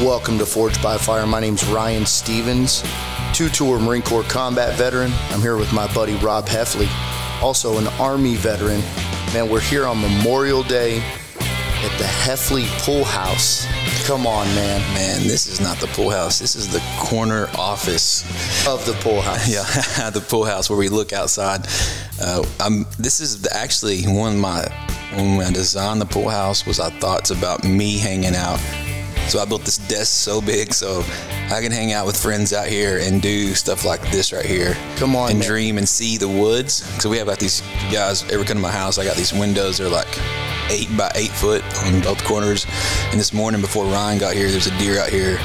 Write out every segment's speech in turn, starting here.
Welcome to Forged by Fire. My name's Ryan Stevens, two tour Marine Corps combat veteran. I'm here with my buddy Rob Heffley, also an Army veteran. Man, we're here on Memorial Day at the Heffley Pool House. Come on, man. Man, this is not the pool house. This is the corner office of the pool house. Yeah, the pool house where we look outside. Uh, I'm, this is actually one of my when I designed the pool house was I thoughts about me hanging out so I built this desk so big so I can hang out with friends out here and do stuff like this right here. Come on, and man. dream and see the woods. So we have like these guys ever come to my house. I got these windows. They're like eight by eight foot on both corners. And this morning before Ryan got here, there's a deer out here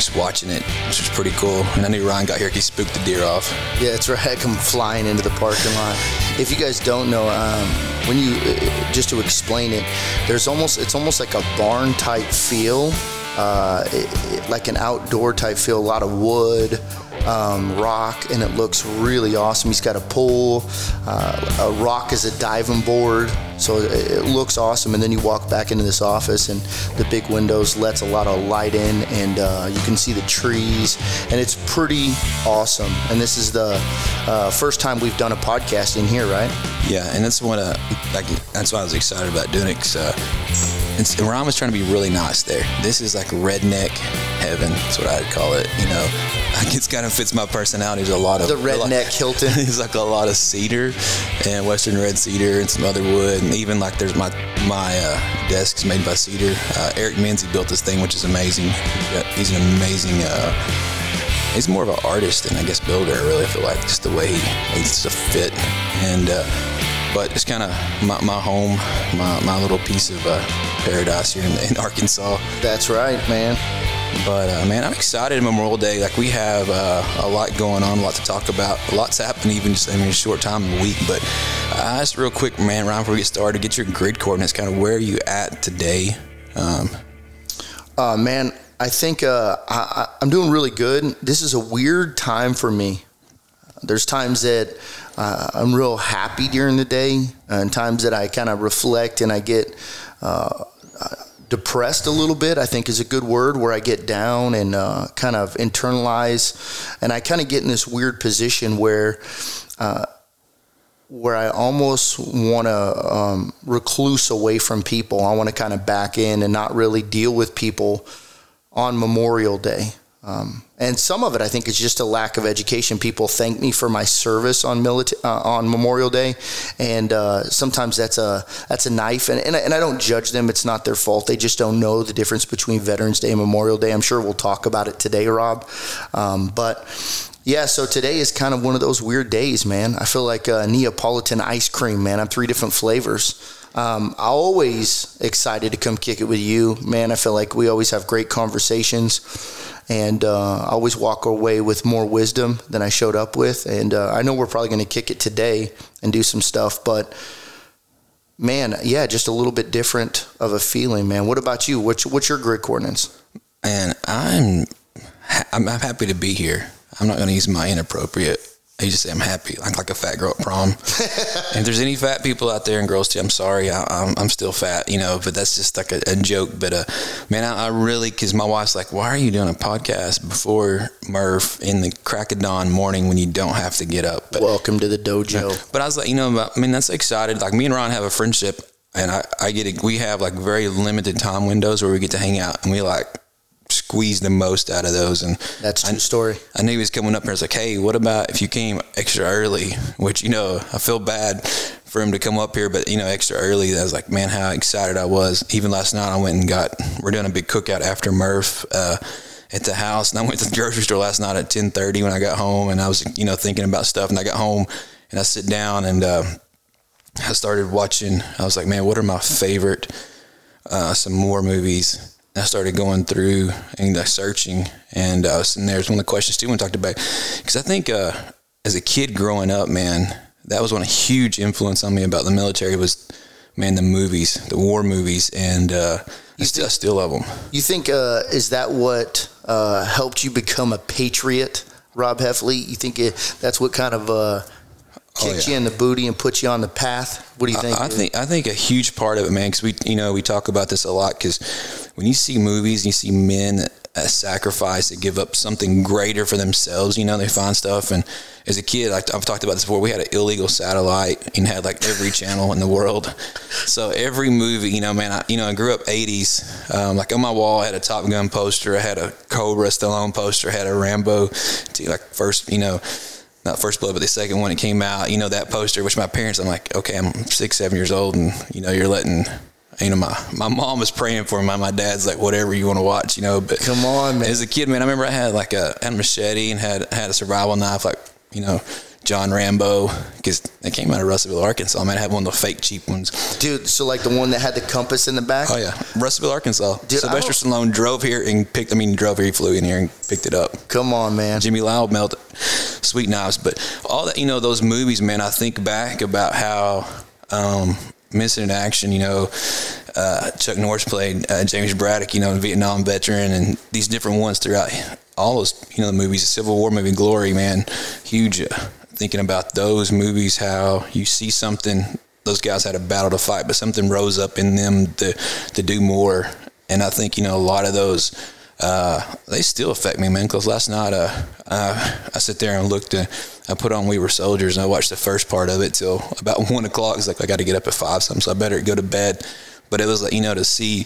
just watching it, which was pretty cool. And I knew Ryan got here, he spooked the deer off. Yeah, it's right. I come flying into the parking lot. If you guys don't know, um, when you uh, just to explain it, there's almost it's almost like a barn type feel, uh, it, it, like an outdoor type feel. A lot of wood, um, rock, and it looks really awesome. He's got a pool, uh, a rock is a diving board, so it, looks awesome. And then you walk back into this office, and the big windows lets a lot of light in, and uh, you can see the trees, and it's pretty awesome. And this is the uh, first time we've done a podcast in here, right? Yeah, and that's what uh, like that's why I was excited about doing it. Cause, Ron was trying to be really nice there. This is like redneck heaven. That's what I'd call it. You know, like it's kind of fits my personality. There's a lot of the redneck lot, Hilton. There's like a lot of cedar and western red cedar and some other wood, and even like there's my my uh, desks made by cedar. Uh, Eric Menzie built this thing, which is amazing. He's an amazing. Uh, he's more of an artist than I guess builder. I really feel like just the way he makes a fit and. Uh, but it's kind of my, my, home, my, my little piece of uh, paradise here in, in, Arkansas. That's right, man. But uh, man, I'm excited. Memorial Day, like we have uh, a lot going on, a lot to talk about, a lot's happened even just I mean a short time in a week. But uh, just real quick, man, Ryan, before we get started, get your grid coordinates. Kind of where are you at today? Um, uh, man, I think uh, I, I'm doing really good. This is a weird time for me. There's times that uh, I'm real happy during the day, and times that I kind of reflect and I get uh, depressed a little bit. I think is a good word where I get down and uh, kind of internalize, and I kind of get in this weird position where. Uh, where I almost want to um, recluse away from people. I want to kind of back in and not really deal with people on Memorial Day. Um, and some of it, I think, is just a lack of education. People thank me for my service on milita- uh, on Memorial Day, and uh, sometimes that's a that's a knife. And, and I, and, I, don't judge them; it's not their fault. They just don't know the difference between Veterans Day and Memorial Day. I'm sure we'll talk about it today, Rob. Um, but yeah, so today is kind of one of those weird days, man. I feel like uh, Neapolitan ice cream, man. I'm three different flavors. Um, I'm always excited to come kick it with you, man. I feel like we always have great conversations and uh, I always walk away with more wisdom than I showed up with. And uh, I know we're probably going to kick it today and do some stuff, but man, yeah, just a little bit different of a feeling, man. What about you? What's what's your grid coordinates? And I'm I'm happy to be here. I'm not going to use my inappropriate I just say I'm happy, like like a fat girl at prom. if there's any fat people out there and girls too, I'm sorry, I, am I'm, I'm still fat, you know. But that's just like a, a joke. But uh, man, I, I really because my wife's like, why are you doing a podcast before Murph in the crack of dawn morning when you don't have to get up? But, Welcome to the dojo. But I was like, you know, I mean, that's excited. Like me and Ron have a friendship, and I I get it. We have like very limited time windows where we get to hang out, and we like squeeze the most out of those. And that's true I, story. I knew he was coming up here. I was like, hey, what about if you came extra early? Which you know, I feel bad for him to come up here, but you know, extra early. I was like, man, how excited I was. Even last night, I went and got. We're doing a big cookout after Murph. Uh, at the house, and I went to the grocery store last night at ten thirty when I got home, and I was, you know, thinking about stuff. And I got home, and I sit down, and uh, I started watching. I was like, man, what are my favorite uh, some more movies? I started going through and uh, searching, and uh, and there's one of the questions too when talked about because I think uh, as a kid growing up, man, that was one a huge influence on me about the military was man the movies, the war movies, and uh, I, still, I still love them. You think uh, is that what uh, helped you become a patriot, Rob Heffley? You think it, that's what kind of kicked oh, yeah. you in the booty and put you on the path? What do you think? I, I think I think a huge part of it, man, because we you know we talk about this a lot because when you see movies and you see men that uh, sacrifice to give up something greater for themselves, you know, they find stuff. And as a kid, like I've talked about this before, we had an illegal satellite and had like every channel in the world. So every movie, you know, man, I, you know, I grew up 80s. Um, like on my wall, I had a Top Gun poster, I had a Cobra Stallone poster, I had a Rambo, like first, you know, not first blood, but the second one it came out, you know, that poster, which my parents, I'm like, okay, I'm six, seven years old and, you know, you're letting you know, my, my mom was praying for me. My dad's like, whatever you want to watch, you know. But come on, man. As a kid, man, I remember I had like a, had a machete and had had a survival knife, like you know, John Rambo, because it came out of Russellville, Arkansas. Man, I had one of the fake cheap ones. Dude, so like the one that had the compass in the back? Oh yeah, Russellville, Arkansas. Dude, Sylvester Stallone drove here and picked. I mean, drove here. He flew in here and picked it up. Come on, man. Jimmy Lile melted sweet knives, but all that you know, those movies, man. I think back about how. Um, missing in action, you know, uh, Chuck Norris played uh, James Braddock, you know, a Vietnam veteran, and these different ones throughout all those, you know, the movies, the Civil War movie, Glory, man, huge. Uh, thinking about those movies, how you see something, those guys had a battle to fight, but something rose up in them to to do more, and I think you know a lot of those. Uh, they still affect me, man. Because last night, uh, uh, I sit there and looked. At, I put on We Were Soldiers, and I watched the first part of it till about one o'clock. It's like I got to get up at five, something, so I better go to bed. But it was like you know to see,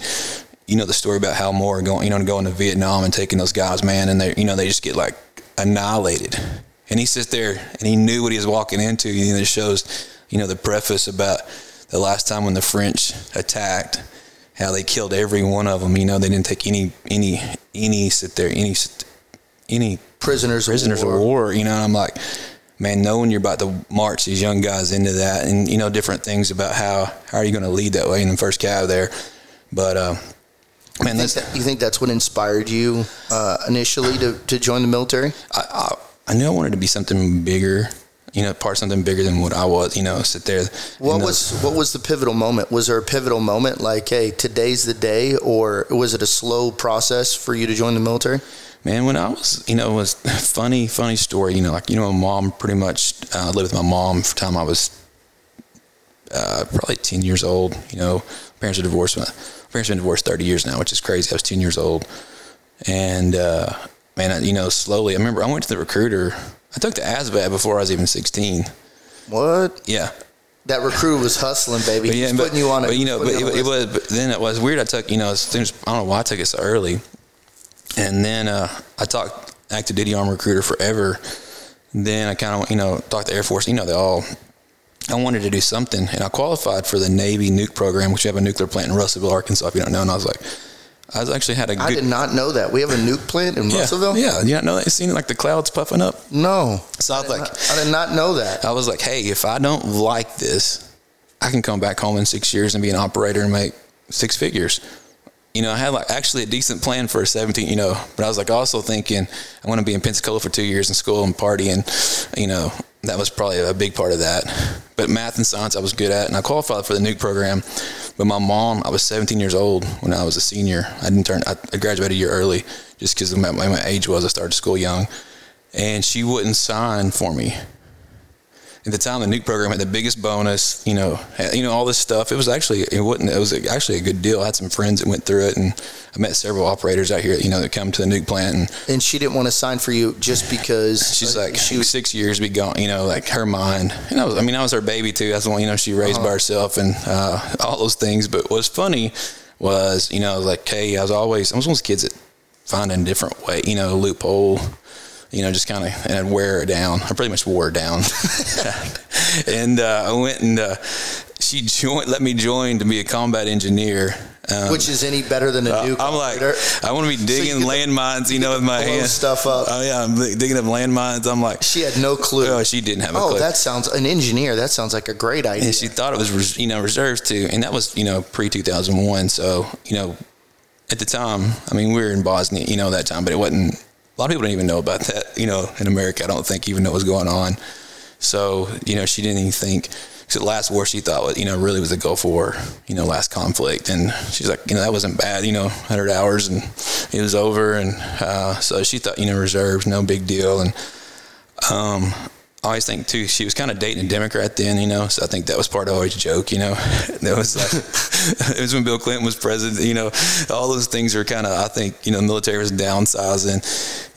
you know, the story about Hal Moore going, you know, going to Vietnam and taking those guys, man, and they, you know, they just get like annihilated. And he sits there and he knew what he was walking into. You know, it shows, you know, the preface about the last time when the French attacked, how they killed every one of them. You know, they didn't take any, any, any sit there, any, any prisoners, prisoners of war. of war. You know, and I'm like, man, knowing you're about to march these young guys into that, and you know different things about how how are you going to lead that way in the first cab there, but. Uh, Man, you think, that, you think that's what inspired you uh, initially to, to join the military? I, I, I knew I wanted to be something bigger, you know, part of something bigger than what I was. You know, sit there. What was what was the pivotal moment? Was there a pivotal moment like, hey, today's the day, or was it a slow process for you to join the military? man, when I was, you know, it was funny, funny story. You know, like you know, my mom pretty much uh, lived with my mom for time I was uh, probably ten years old. You know, parents are divorced. My parents have been divorced thirty years now, which is crazy. I was ten years old, and uh, man, I, you know, slowly. I remember I went to the recruiter. I took the ASVAB before I was even sixteen. What? Yeah. That recruiter was hustling, baby. But yeah, but, putting you on it. But you know, but it, it, was. But then it was weird. I took, you know, as soon as, I don't know why I took it so early and then uh, I talked active duty army recruiter forever. Then I kind of you know talked to the Air Force. You know they all. I wanted to do something, and I qualified for the Navy nuke program, which we have a nuclear plant in Russellville, Arkansas. If you don't know, and I was like, I was actually had a. Good, I did not know that we have a nuke plant in yeah, Russellville. Yeah, you not know that? You seen like the clouds puffing up? No. So I, was like, not, I did not know that. I was like, hey, if I don't like this, I can come back home in six years and be an operator and make six figures you know, I had like actually a decent plan for a 17, you know, but I was like also thinking I want to be in Pensacola for two years in school and party. And, you know, that was probably a big part of that. But math and science I was good at. And I qualified for the nuke program. But my mom, I was 17 years old when I was a senior. I didn't turn, I graduated a year early just because of my, my age was. I started school young. And she wouldn't sign for me at the time the nuke program had the biggest bonus you know you know all this stuff it was actually it wasn't it was actually a good deal. I had some friends that went through it and i met several operators out here you know that come to the nuke plant and, and she didn't want to sign for you just because she's like she was six years be gone you know like her mind. And I was I mean I was her baby too. That's the one you know she raised uh-huh. by herself and uh, all those things. But what's funny was you know like hey I was always I was one of those kids that find a different way you know loophole you know, just kind of and I'd wear her down. I pretty much wore her down. and uh, I went and uh, she joined, let me join to be a combat engineer. Um, Which is any better than a nuke? Uh, I'm like, I want to be digging so landmines, you know, with my hands. Stuff up. Oh yeah, I'm digging up landmines. I'm like, she had no clue. Oh, she didn't have a oh, clue. that sounds an engineer. That sounds like a great idea. And she thought it was, you know, reserved to, and that was, you know, pre 2001. So, you know, at the time, I mean, we were in Bosnia, you know, that time, but it wasn't a lot of people don't even know about that. You know, in America, I don't think even know what's going on. So, you know, she didn't even think. Cause the last war she thought was, you know, really was the Gulf War, you know, last conflict. And she's like, you know, that wasn't bad, you know, 100 hours and it was over. And uh, so she thought, you know, reserves, no big deal. And um, I always think too, she was kind of dating a Democrat then, you know. So I think that was part of always joke, you know. that was like it was when Bill Clinton was president, you know. All those things are kind of I think you know the military was downsizing.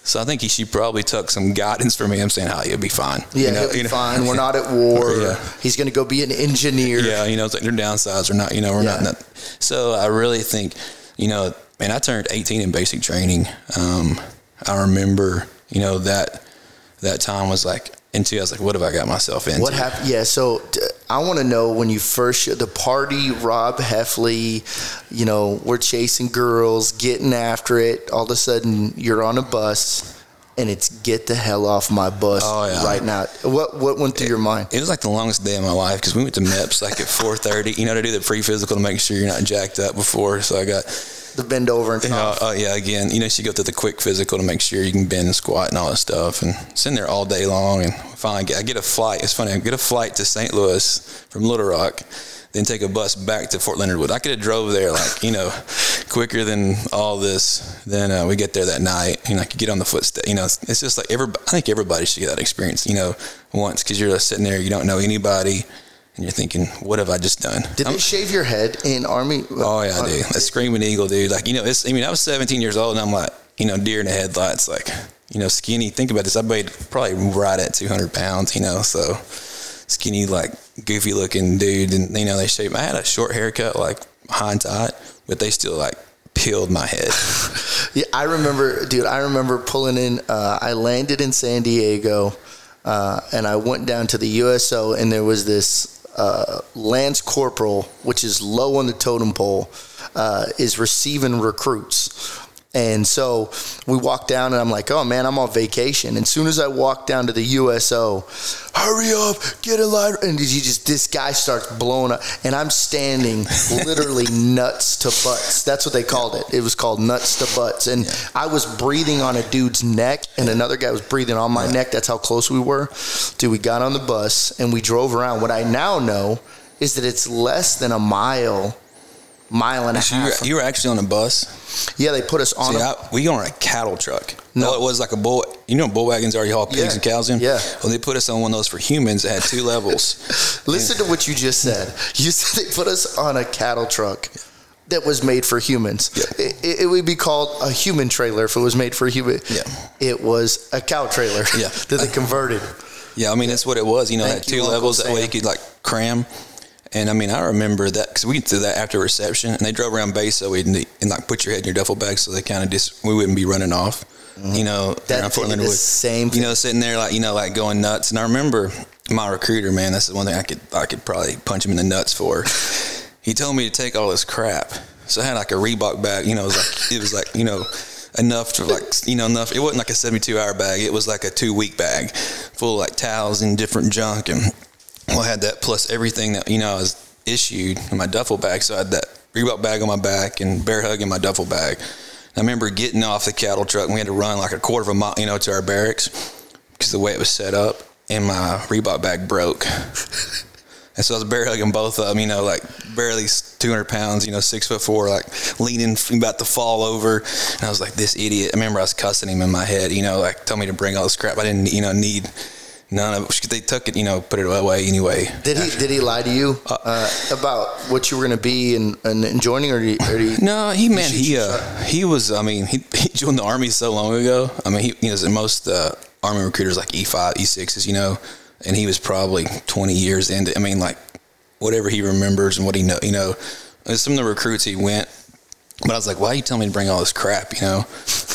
So I think he, she probably took some guidance from him, saying, "How oh, you'll be fine." Yeah, you know, he'll be you know? fine. We're not at war. Yeah. He's going to go be an engineer. Yeah, you know, it's like they're downsized or not. You know, we're Yeah. not, not. So I really think, you know, man, I turned 18 in basic training. Um, I remember, you know, that that time was like into. I was like, what have I got myself into? What happened? Yeah, so t- I want to know when you first the party, Rob Heffley, you know, we're chasing girls, getting after it. All of a sudden, you're on a bus, and it's get the hell off my bus Oh, yeah. right now. What what went through your mind? It was like the longest day of my life because we went to MEPS like at 4:30. You know, to do the pre-physical to make sure you're not jacked up before. So I got The bend over and You know, talk. oh yeah, again, you know, she go through the quick physical to make sure you can bend and squat and all that stuff, and sitting there all day long. And finally, get, I get a flight. It's funny, I get a flight to St. Louis from Little Rock, then take a bus back to Fort Leonard Wood. I could have drove there like you know, quicker than all this. Then uh, we get there that night, and I could get on the footstep. You know, it's, it's just like every. I think everybody should get that experience. You know, once because you're just sitting there, you don't know anybody. And you're thinking, what have I just done? Did I'm- they shave your head in Army? Oh yeah, dude. That screaming eagle, dude. Like you know, it's. I mean, I was 17 years old, and I'm like, you know, deer in the headlights. Like, you know, skinny. Think about this. I weighed probably right at 200 pounds. You know, so skinny, like goofy looking dude, and you know, they shaved. I had a short haircut, like high and tight, but they still like peeled my head. Yeah, I remember, dude. I remember pulling in. Uh, I landed in San Diego, uh, and I went down to the USO, and there was this uh, Lance Corporal, which is low on the totem pole, uh, is receiving recruits. And so we walked down, and I'm like, "Oh man, I'm on vacation." And as soon as I walk down to the USO, hurry up, get a line, and you just this guy starts blowing up, and I'm standing literally nuts to butts. That's what they called it. It was called nuts to butts, and I was breathing on a dude's neck, and another guy was breathing on my neck. That's how close we were. Dude, we got on the bus and we drove around. What I now know is that it's less than a mile, mile and a So you were, half. you were actually on a bus. yeah, they put us on. See, a, I, we on a cattle truck. No. No, it was like a bull. You know, bull wagons already haul pigs Yeah. and cows in. Yeah. Well, they put us on one of those for humans that had two levels. Listen to what you just said. You said they put us on a cattle truck that was made for humans. Yeah. It, it- it would be called a human trailer if it was made for human. Yeah. It was a cow trailer. Yeah. that they converted. Yeah, I mean that's what it was. You know, it Thank had two levels that way you could like cram. And I mean, I remember that because we did that after reception, and they drove around base so we'd and like put your head in your duffel bag so they kind of just we wouldn't be running off. You know, Mm-hmm. That around Fort they Leonard the same You know, sitting there like you know like going nuts. And I remember my recruiter, man. That's the one thing I could I could probably punch him in the nuts for. he told me to take all this crap. So I had like a Reebok bag. You know, it was like it was like you know enough to like you know enough. It wasn't like a seventy-two hour bag. It was like a two-week bag full of like towels and different junk. And well, I had that plus everything that you know I was issued in my duffel bag. So I had that Reebok bag on my back and bear hug in my duffel bag. I remember getting off the cattle truck and we had to run like a quarter of a mile, you know, to our barracks because the way it was set up and my Reebok bag broke. And so I was bear hugging both of them, you know, like barely 200 pounds, you know, six foot four, like leaning, about to fall over. And I was like, this idiot. I remember I was cussing him in my head, you know, like told me to bring all this crap. I didn't, you know, need none of. They took it, you know, put it away anyway. Did he did he lie to you uh, about what you were going to be and, and, and joining, or did or did he No, he man, he uh, he was. I mean, he, he joined the army so long ago. I mean, he you know, most uh, army recruiters like E five, E sixes, you know, and he was probably twenty years into. I mean, like whatever he remembers and what he know, you know, some of the recruits he went. But I was like, why are you telling me to bring all this crap, you know?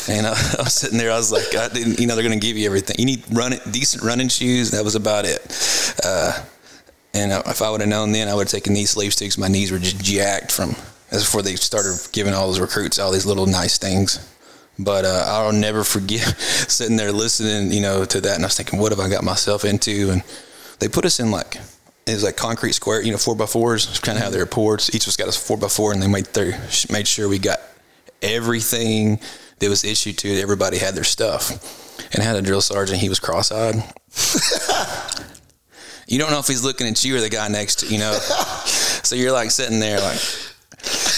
And uh, I was sitting there, I was like, I didn't, you know, they're going to give you everything. You need running, decent running shoes. That was about it. Uh, and if I would have known then, I would have taken knee sleeve sticks. My knees were just jacked from as before they started giving all those recruits all these little nice things. But uh, I'll never forget sitting there listening, you know, to that, and I was thinking, what have I got myself into? And they put us in like it was like concrete square, you know, four by fours. Kind of how they reports. Each of us got a four by four, and they made their made sure we got everything that was issued to it. Everybody had their stuff, and I had a drill sergeant. He was cross-eyed. you don't know if he's looking at you or the guy next to you know. so you're like sitting there like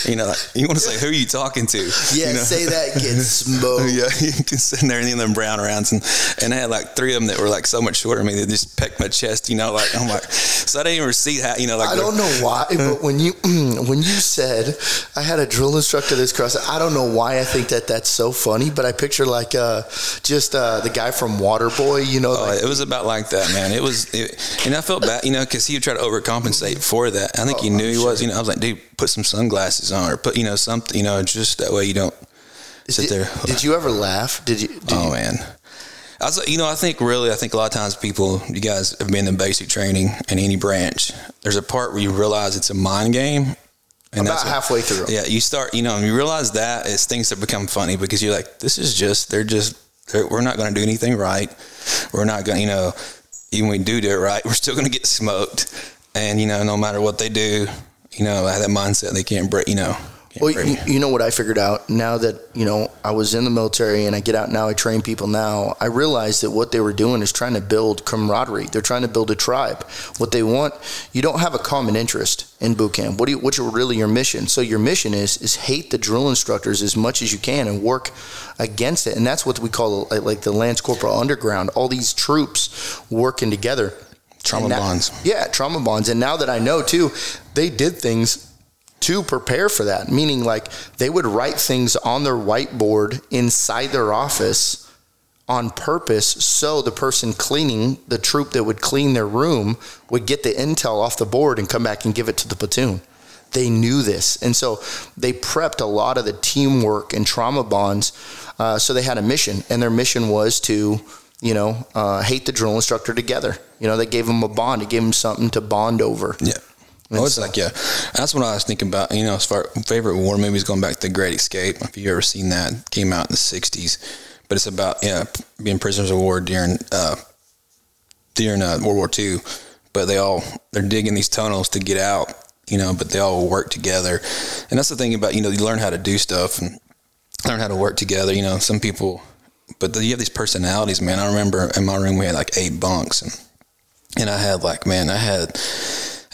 you know, you want to say, who are you talking to? Yeah, you know? say that, get smoked. yeah, you can sit there and in them brown rounds, and and I had like three of them that were like so much shorter than me. They just pecked my chest, you know, like I'm like, so I didn't even see how, you know, like I don't know why, but when you when you said I had a drill instructor this cross, I don't know why I think that that's so funny, but I picture like uh, just uh, the guy from Waterboy, you know. Oh, like, it was about like that, man. It was, it, and I felt bad, you know, because he would try to overcompensate for that. I think he Oh, knew I'm he sure. was, you know. I was like, dude, put some sunglasses on, or put, you know, something, you know, just that way you don't sit did, there. did you ever laugh? Did you? Did Oh you man. I was, you know, I think really, I think a lot of times people, you guys have been in basic training in any branch. There's a part where you realize it's a mind game, and about what- halfway through. yeah, you start, you know, and you realize that it's things that become funny because you're like, this is just, they're just, they're, we're not going to do anything right. We're not going to, you know, even when we do do it right, we're still going to get smoked. And, you know, no matter what they do, you know, I have that mindset they can't break, you know. Well, you, you know what I figured out now that you know I was in the military and I get out now. I train people now. I realized that what they were doing is trying to build camaraderie. They're trying to build a tribe. What they want, you don't have a common interest in boot camp. What do you, what's your, really your mission? So your mission is is hate the drill instructors as much as you can and work against it. And that's what we call like the Lance Corporal Underground. All these troops working together. Trauma now- bonds. Yeah, trauma bonds. And now that I know too, they did things to prepare for that. Meaning, like they would write things on their whiteboard inside their office on purpose so the person cleaning the troop that would clean their room would get the intel off the board and come back and give it to the platoon. They knew this. And so they prepped a lot of the teamwork and trauma bonds. Uh, so they had a mission, and their mission was to, you know, uh, hate the drill instructor together. You know, they gave him a bond, it gave him something to bond over. Yeah. And Oh, it's so- like yeah, that's what I was thinking about. You know, as far favorite war movies going back to The Great Escape. If you ever seen that, It came out in the '60s, but it's about yeah being prisoners of war during uh, during uh, World War II. But they all they're digging these tunnels to get out. You know, but they all work together, and that's the thing about you know you learn how to do stuff and learn how to work together. You know, some people, but you have these personalities, man. I remember in my room we had like eight bunks, and and I had like man, I had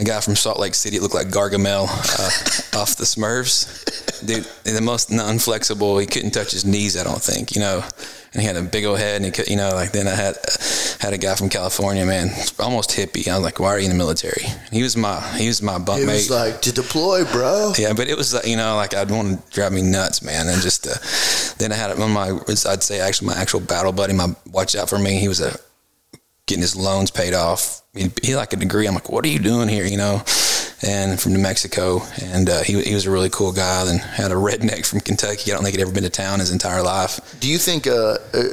a guy from Salt Lake City. Looked like Gargamel uh, off the Smurfs. Dude, the most non-flexible. He couldn't touch his knees. I don't think. You know, and he had a big old head. And he could, you know, like then I had had a guy from California, man, almost hippie. I was like, why are you in the military? He was my he was my bunkmate. was like to deploy, bro. Yeah, but it was like you know, like I'd want to drive me nuts, man. And just uh, then I had one of my, I'd say actually my actual battle buddy, my watch out for me. He was a getting his loans paid off. He, like a degree. I'm like, what are you doing here? You know, and from New Mexico, and uh, he he was a really cool guy. Then had a redneck from Kentucky. I don't think he'd ever been to town his entire life. Do you think? Uh, uh,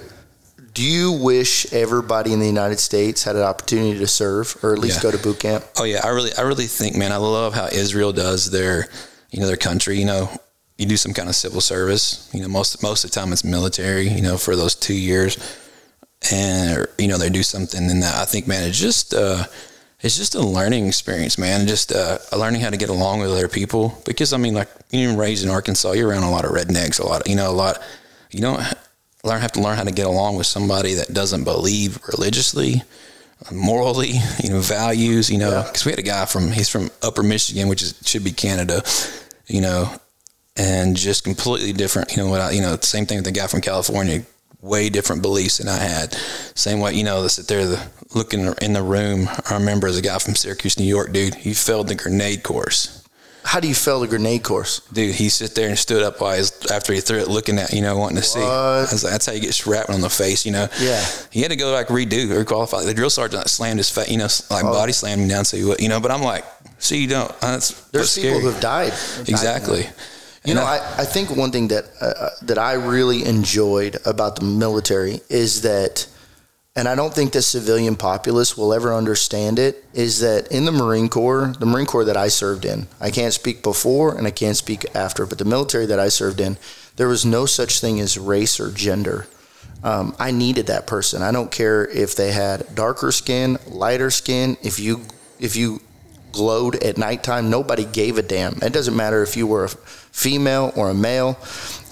do you wish everybody in the United States had an opportunity to serve, or at least Yeah. go to boot camp? Oh yeah, I really, I really think, man, I love how Israel does their, you know, their country. You know, you do some kind of civil service. You know, most most of the time it's military. You know, for those two years, and or, you know they do something in that. I think, man, it's just, uh, it's just a learning experience, man. Just uh, learning how to get along with other people. Because I mean, like you're raised in Arkansas, you're around a lot of rednecks, a lot, of, you know, a lot. You don't learn have to learn how to get along with somebody that doesn't believe religiously morally, you know, values, you know, Yeah. because we had a guy from, he's from Upper Michigan, which is, should be Canada, you know, and just completely different, you know, what I, you know, same thing with the guy from California, way different beliefs than I had. Same way, you know, they sit there the, looking in the room. I remember as a guy from Syracuse, New York, dude, he failed the grenade course. How do you fail the grenade course? Dude, he sit there and stood up while his, after he threw it, looking at you know, wanting to see. I was like, that's how you get shrapnel on the face, you know. Yeah. He had to go like redo or qualify. The drill sergeant slammed his face, you know, like Oh. body slammed him down, so he would, you know. But I'm like, see, you don't. That's There's that's people scary. who have died. Exactly. You know, I, I think one thing that uh, that I really enjoyed about the military is that, and I don't think the civilian populace will ever understand it, is that in the Marine Corps, the Marine Corps that I served in, I can't speak before and I can't speak after, but the military that I served in, there was no such thing as race or gender. Um, I needed that person. I don't care if they had darker skin, lighter skin. If you if you glowed at nighttime, nobody gave a damn. It doesn't matter if you were a female or a male.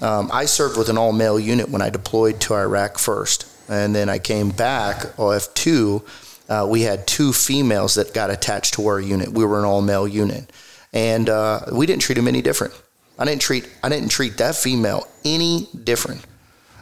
Um, I served with an all male unit when I deployed to Iraq first, and then I came back OF two. Uh, we had two females that got attached to our unit. We were an all male unit, and uh, we didn't treat them any different. I didn't treat I didn't treat that female any different.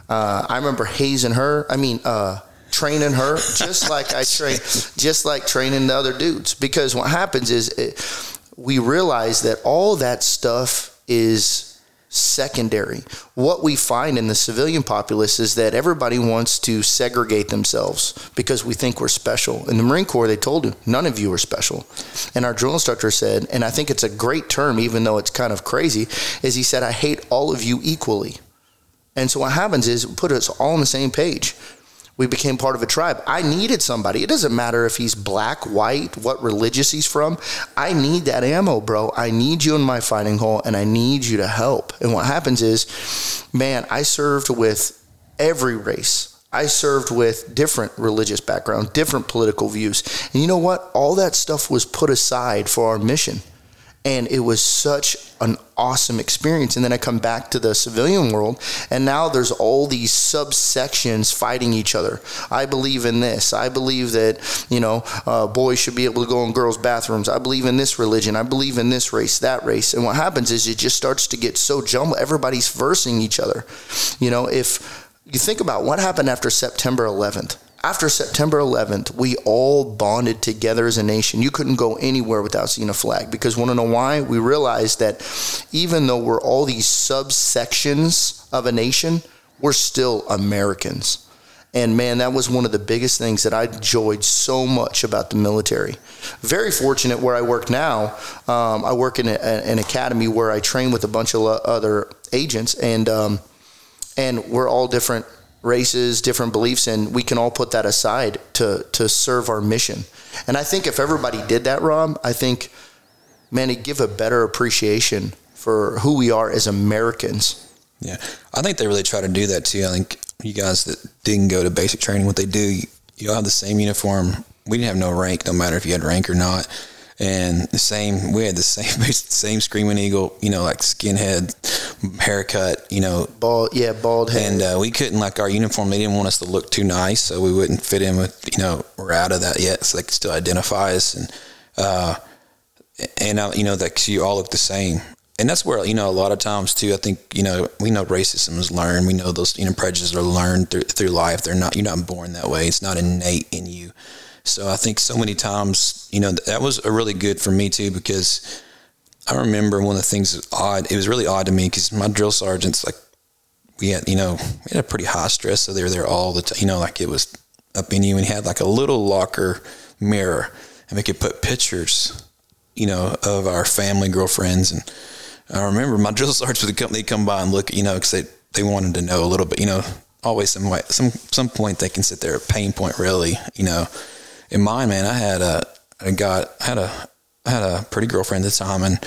Uh, I remember hazing her. I mean, uh, training her just like I train, just like training the other dudes. Because what happens is it, we realize that all that stuff is secondary. What we find in the civilian populace is that everybody wants to segregate themselves because we think we're special. In the Marine Corps, they told you none of you are special. And our drill instructor said, and I think it's a great term, even though it's kind of crazy, is he said, I hate all of you equally. And so what happens is put us all on the same page. We became part of a tribe. I needed somebody. It doesn't matter if he's black, white, what religious he's from. I need that ammo, bro. I need you in my fighting hole and I need you to help. And what happens is, man, I served with every race. I served with different religious background, different political views. And you know what? All that stuff was put aside for our mission and it was such an awesome experience. And then i come back to the civilian world and now there's all these subsections fighting each other. I believe in this. I believe that you know uh, boys should be able to go in girls bathrooms. I believe in this religion. I believe in this race that race. And what happens is it just starts to get so jumbled. Everybody's versing each other. You know if you think about what happened after september 11th after September 11th, we all bonded together as a nation. You couldn't go anywhere without seeing a flag because want to know why? We realized that even though we're all these subsections of a nation, we're still Americans. And man, that was one of the biggest things that I enjoyed so much about the military. Very fortunate where I work now. Um, I work in a, an academy where I train with a bunch of other agents, and um, and we're all different races, different beliefs, and we can all put that aside to to serve our mission. And I think if everybody did that, Rob, I think, man, it'd give a better appreciation for who we are as Americans. Yeah, I think they really try to do that too. I think you guys that didn't go to basic training, what they do, you all have the same uniform. We didn't have no rank, no matter if you had rank or not and the same we had the same same screaming eagle you know like skinhead haircut you know. Bald yeah bald head. And uh, we couldn't like our uniform they didn't want us to look too nice so we wouldn't fit in with you know we're out of that yet so they could still identify us. And uh and uh, you know that you all look the same. And that's where you know a lot of times too i think you know we know racism is learned. We know those you know prejudices are learned through, through life. They're not you're not born that way. It's not innate in you so I think so many times, you know, that was a really good for me too because I remember one of the things that odd. It was really odd to me because my drill sergeants, like, we had, you know, we had a pretty high stress, so they were there all the time. You know, like it was up in you, and he had like a little locker mirror, and we could put pictures, you know, of our family, girlfriends, and I remember my drill sergeants would come, they'd come by and look, you know, because they they wanted to know a little bit, you know, always some way, some some point they can sit there, pain point, really, you know in mine, man, I had a, I got, I had a, I had a pretty girlfriend at the time, and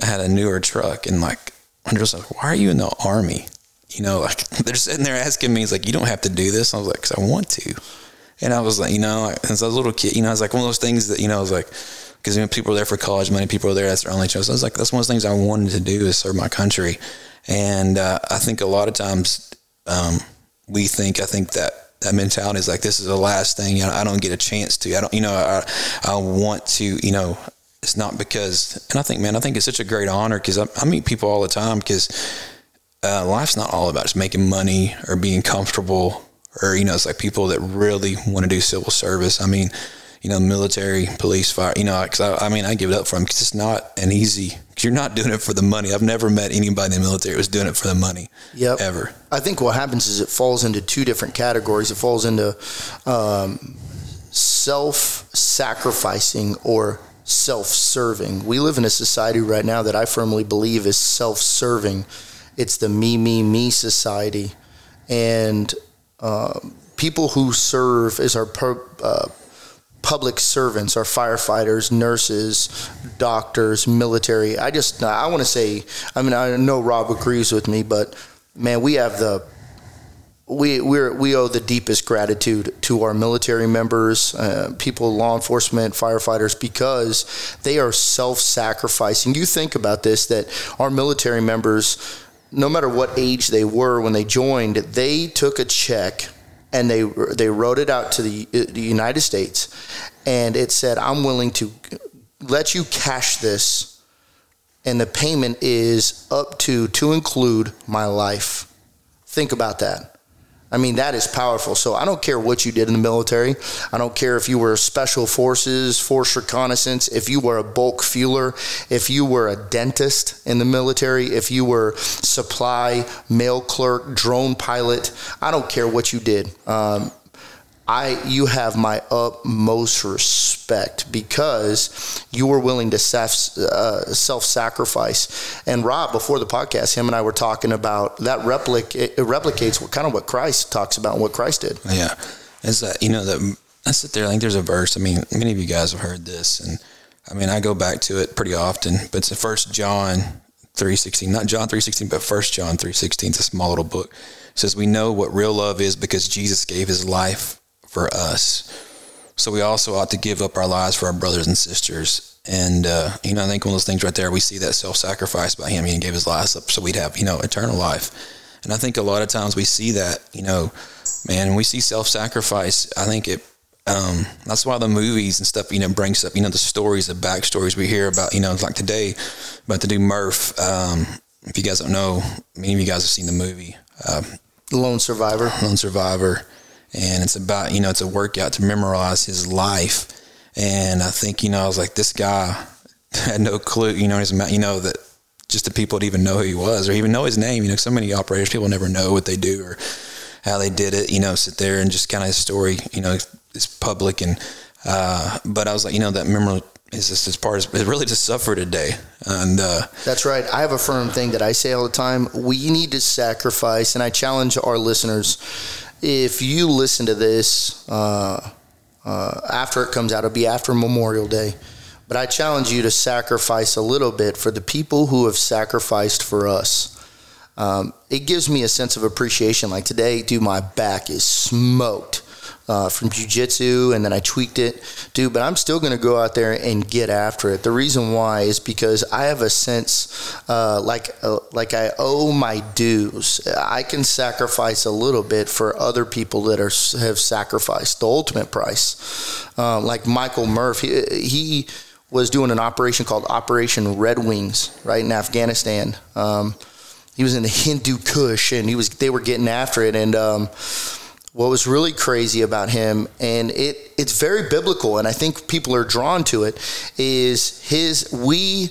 I had a newer truck, and like, I'm just like, why are you in the army? You know, like they're sitting there asking me, it's like, you don't have to do this. I was like, cause I want to. And I was like, you know, was a little kid, you know, I was like one of those things that, you know, I was like, because you know, people are there for college money, people are there, that's their only choice. I was like, that's one of the things I wanted to do is serve my country. And uh, I think a lot of times um, we think, I think that that mentality is like this is the last thing you know I don't get a chance to I don't you know I I want to you know it's not because and I think man I think it's such a great honor because I, I, meet people all the time because uh, life's not all about just making money or being comfortable or you know it's like people that really want to do civil service. I mean you know, military, police, fire, you know, cause I, I mean, I give it up for them because it's not an easy, cause you're not doing it for the money. I've never met anybody in the military who was doing it for the money. Yep. Ever. I think what happens is it falls into two different categories. It falls into um, self sacrificing or self serving. We live in a society right now that I firmly believe is self serving. It's the me, me, me society. And uh, people who serve as our per, uh, public servants, our firefighters, nurses, doctors, military. I just, I want to say, I mean, I know Rob agrees with me, but man, we have the, we we we owe the deepest gratitude to our military members, uh, people, law enforcement, firefighters, because they are self-sacrificing. You think about this: that our military members, no matter what age they were when they joined, they took a check and they they wrote it out to the, the United States, and it said, "I'm willing to let you cash this and the payment is up to to include my life. Think about that. I mean, that is powerful. So I don't care what you did in the military. I don't care if you were special forces, force reconnaissance, if you were a bulk fueler, if you were a dentist in the military, if you were supply, mail clerk, drone pilot. I don't care what you did. Um, I you have my utmost respect because you were willing to self uh, self sacrifice. And Rob, before the podcast, him and I were talking about that replic it replicates what kind of what Christ talks about and what Christ did. Yeah, is that you know that I sit there. I think there's a verse. I mean, many of you guys have heard this, and I mean, I go back to it pretty often. But it's the First John three sixteen, not John three sixteen, but First John three sixteen. It's a small little book. It says we know what real love is because Jesus gave His life for us. So we also ought to give up our lives for our brothers and sisters. And, uh, you know, I think one of those things right there, we see that self sacrifice by him. He gave his life up so we'd have, you know, eternal life. And I think a lot of times we see that, you know, man, we see self sacrifice. I think it, um, that's why the movies and stuff, you know, brings up, you know, the stories, the backstories we hear about, you know, like today, about to do Murph. Um, if you guys don't know, many of you guys have seen the movie. Um, Lone Survivor. Lone Survivor and it's about you know it's a workout to memorize his life. And i think you know i was like this guy had no clue you know his you know that just the people that even know who he was or even know his name. You know so many operators people never know what they do or how they did it you know sit there and just kind of his story you know is public. And uh, but i was like you know that memory is just as part it really just suffer today. And uh, that's right. I have a firm thing that i say all the time. We need to sacrifice and i challenge our listeners if you listen to this uh, uh, after it comes out, it'll be after Memorial Day. But I challenge you to sacrifice a little bit for the people who have sacrificed for us. Um, it gives me a sense of appreciation. Like today, dude, my back is smoked uh, from jujitsu, and then I tweaked it, dude. But I'm still going to go out there and get after it. The reason why is because I have a sense, uh, like uh, like I owe my dues. I can sacrifice a little bit for other people that are have sacrificed the ultimate price. Um, like Michael Murphy, he, he, was doing an operation called Operation Red Wings, right in Afghanistan. Um, he was in the Hindu Kush, and he was they were getting after it, and um, what was really crazy about him and it it's very biblical and i think people are drawn to it is his we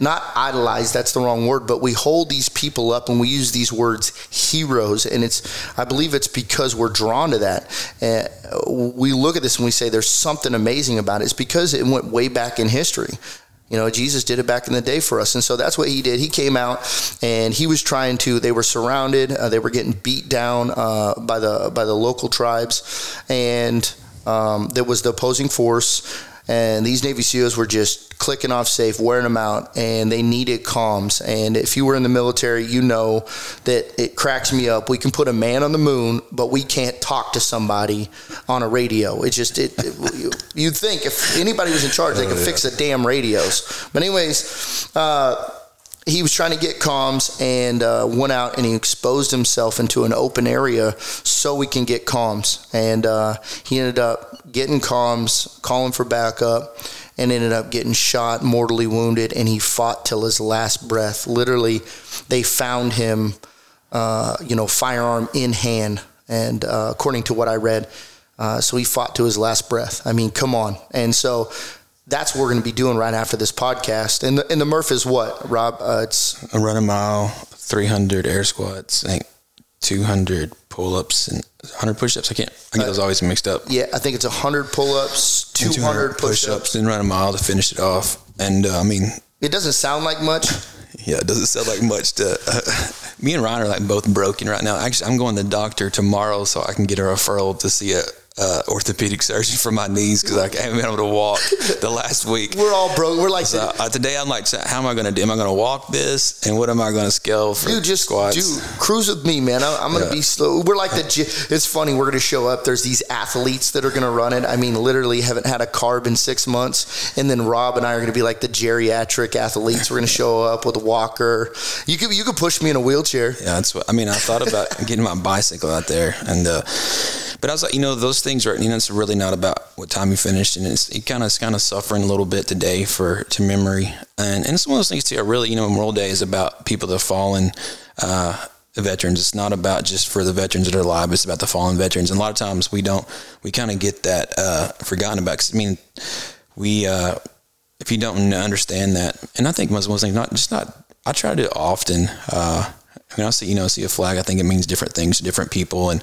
not idolize that's the wrong word but we hold these people up and we use these words heroes and it's i believe it's because we're drawn to that. Uh, we look at this and we say there's something amazing about it. It's because it went way back in history you know, Jesus did it back in the day for us. And so that's what he did. He came out and he was trying to, they were surrounded, uh, they were getting beat down uh, by, the, by the local tribes. And um, there was the opposing force and these Navy SEALs were just clicking off safe, wearing them out, and they needed comms. And if you were in the military, you know that it cracks me up. We can put a man on the moon, but we can't talk to somebody on a radio. It just it, it you'd think if anybody was in charge, they could oh, yeah. fix the damn radios. But anyways. Uh, he was trying to get comms and uh, went out and he exposed himself into an open area so we can get comms. And uh, he ended up getting comms, calling for backup, and ended up getting shot, mortally wounded, and he fought till his last breath. Literally, they found him, uh, you know, firearm in hand. And uh, according to what I read, uh, so he fought to his last breath. I mean, come on. And so that's what we're going to be doing right after this podcast. And the, and the Murph is what, Rob? Uh, it's a run a mile, 300 air squats, I think 200 pull ups, and 100 push ups. I can't, I get those always mixed up. Yeah, I think it's 100 pull ups, 200, 200 push ups, then run a mile to finish it off. And uh, I mean, it doesn't sound like much. Yeah, it doesn't sound like much to. Uh, me and Ryan are like both broken right now. Actually, I'm going to the doctor tomorrow so I can get a referral to see a uh, orthopedic surgeon for my knees because I haven't been able to walk the last week. We're all broke. We're like so, uh, today. I'm like, how am I going to do? Am I going to walk this? And what am I going to scale for? You just squats? do cruise with me, man. I, am going to yeah. be slow. We're like the. It's funny. We're going to show up. There's these athletes that are going to run it. I mean, literally haven't had a carb in six months, and then Rob and I are going to be like the geriatric athletes. We're going to show up with a walker. You could you could push me in a wheelchair. Yeah, that's what I mean. I thought about getting my bicycle out there and. Uh, but I was like, you know, those things are, you know, it's really not about what time you finished, and it's it kind of it's kind of suffering a little bit today for to memory, and and it's one of those things too. I really, you know, Memorial Day is about people that fallen. Uh, veterans. It's not about just for the veterans that are alive. It's about the fallen veterans. And a lot of times we don't, we kind of get that uh, forgotten about. Cause I mean, we, uh, if you don't understand that, and I think most most things not just not. I try to do it often. Uh, mean, I see you know see a flag. I think it means different things to different people. And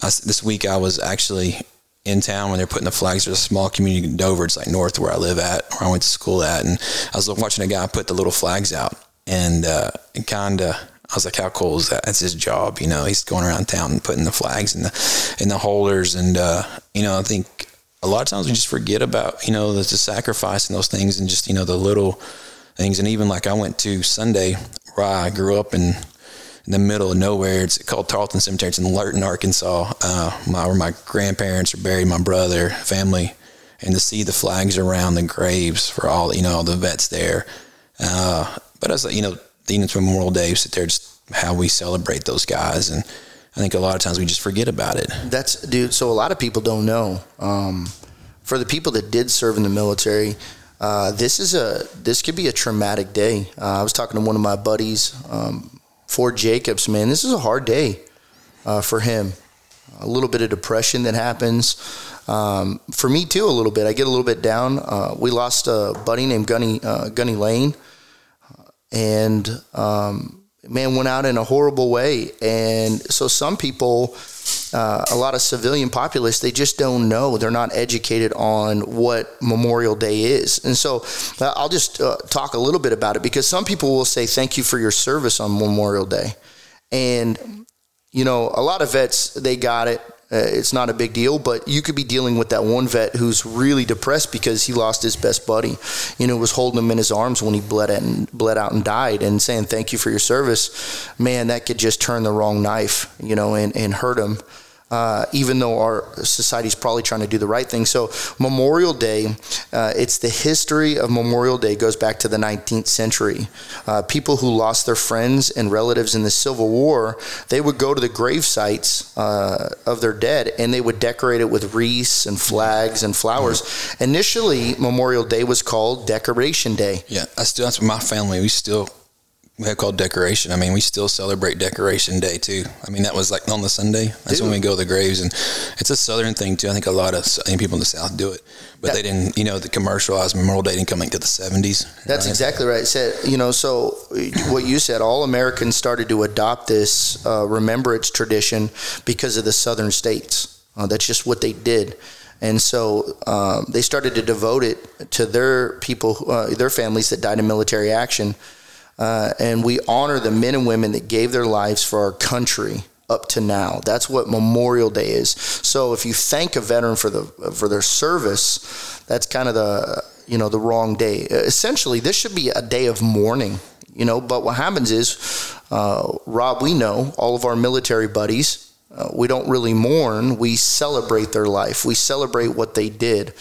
I, this week I was actually in town when they're putting the flags. There's a small community in Dover. It's like north where I live at, where I went to school at, and I was watching a guy put the little flags out, and uh, it kind of. I was like, "How cool is that? That's his job, you know. He's going around town and putting the flags in the in the holders, and uh, you know, I think a lot of times we just forget about you know the, the sacrifice and those things, and just you know the little things. And even like I went to Sunday, where I grew up in in the middle of nowhere. It's called Tarleton Cemetery. It's in Lurton, Arkansas. Uh, my, where my grandparents are buried, my brother, family, and to see the flags around the graves for all you know all the vets there. Uh, but as you know, the Eden's Memorial Day, sit there, just how we celebrate those guys, and I think a lot of times we just forget about it. That's dude. So a lot of people don't know. Um, for the people that did serve in the military, uh, this is a this could be a traumatic day. Uh, I was talking to one of my buddies, um, Ford Jacobs. Man, this is a hard day uh, for him. A little bit of depression that happens. Um, for me too, a little bit. I get a little bit down. Uh, we lost a buddy named Gunny uh, Gunny Lane, and um, man went out in a horrible way. And so some people, uh, a lot of civilian populace, they just don't know. They're not educated on what Memorial Day is. And so uh, I'll just uh, talk a little bit about it because some people will say, Thank you for your service on Memorial Day. And, you know, a lot of vets, they got it. Uh, it's not a big deal, but you could be dealing with that one vet who's really depressed because he lost his best buddy. You know, was holding him in his arms when he bled and bled out and died, and saying thank you for your service. Man, that could just turn the wrong knife, you know, and, and hurt him uh, even though our society is probably trying to do the right thing. So Memorial Day, uh, it's the history of Memorial Day goes back to the 19th century. Uh, people who lost their friends and relatives in the Civil War, they would go to the grave sites uh, of their dead and they would decorate it with wreaths and flags and flowers. Mm-hmm. Initially, Memorial Day was called Decoration Day. Yeah, I still that's my family. We still we have called decoration. I mean, we still celebrate Decoration Day too. I mean, that was like on the Sunday. That's Dude. when we go to the graves, and it's a Southern thing too. I think a lot of people in the South do it, but that, they didn't. You know, the commercialized Memorial Day didn't come into the seventies. That's right? exactly right. Said you know, so what you said, all Americans started to adopt this uh, remembrance tradition because of the Southern states. Uh, that's just what they did. And so uh, they started to devote it to their people, uh, their families that died in military action uh, and we honor the men and women that gave their lives for our country up to now. That's what Memorial Day is. So if you thank a veteran for the for their service, that's kind of the you know the wrong day. Essentially, this should be a day of mourning. You know, but what happens is, uh, Rob, we know all of our military buddies. Uh, we don't really mourn. We celebrate their life. We celebrate what they did.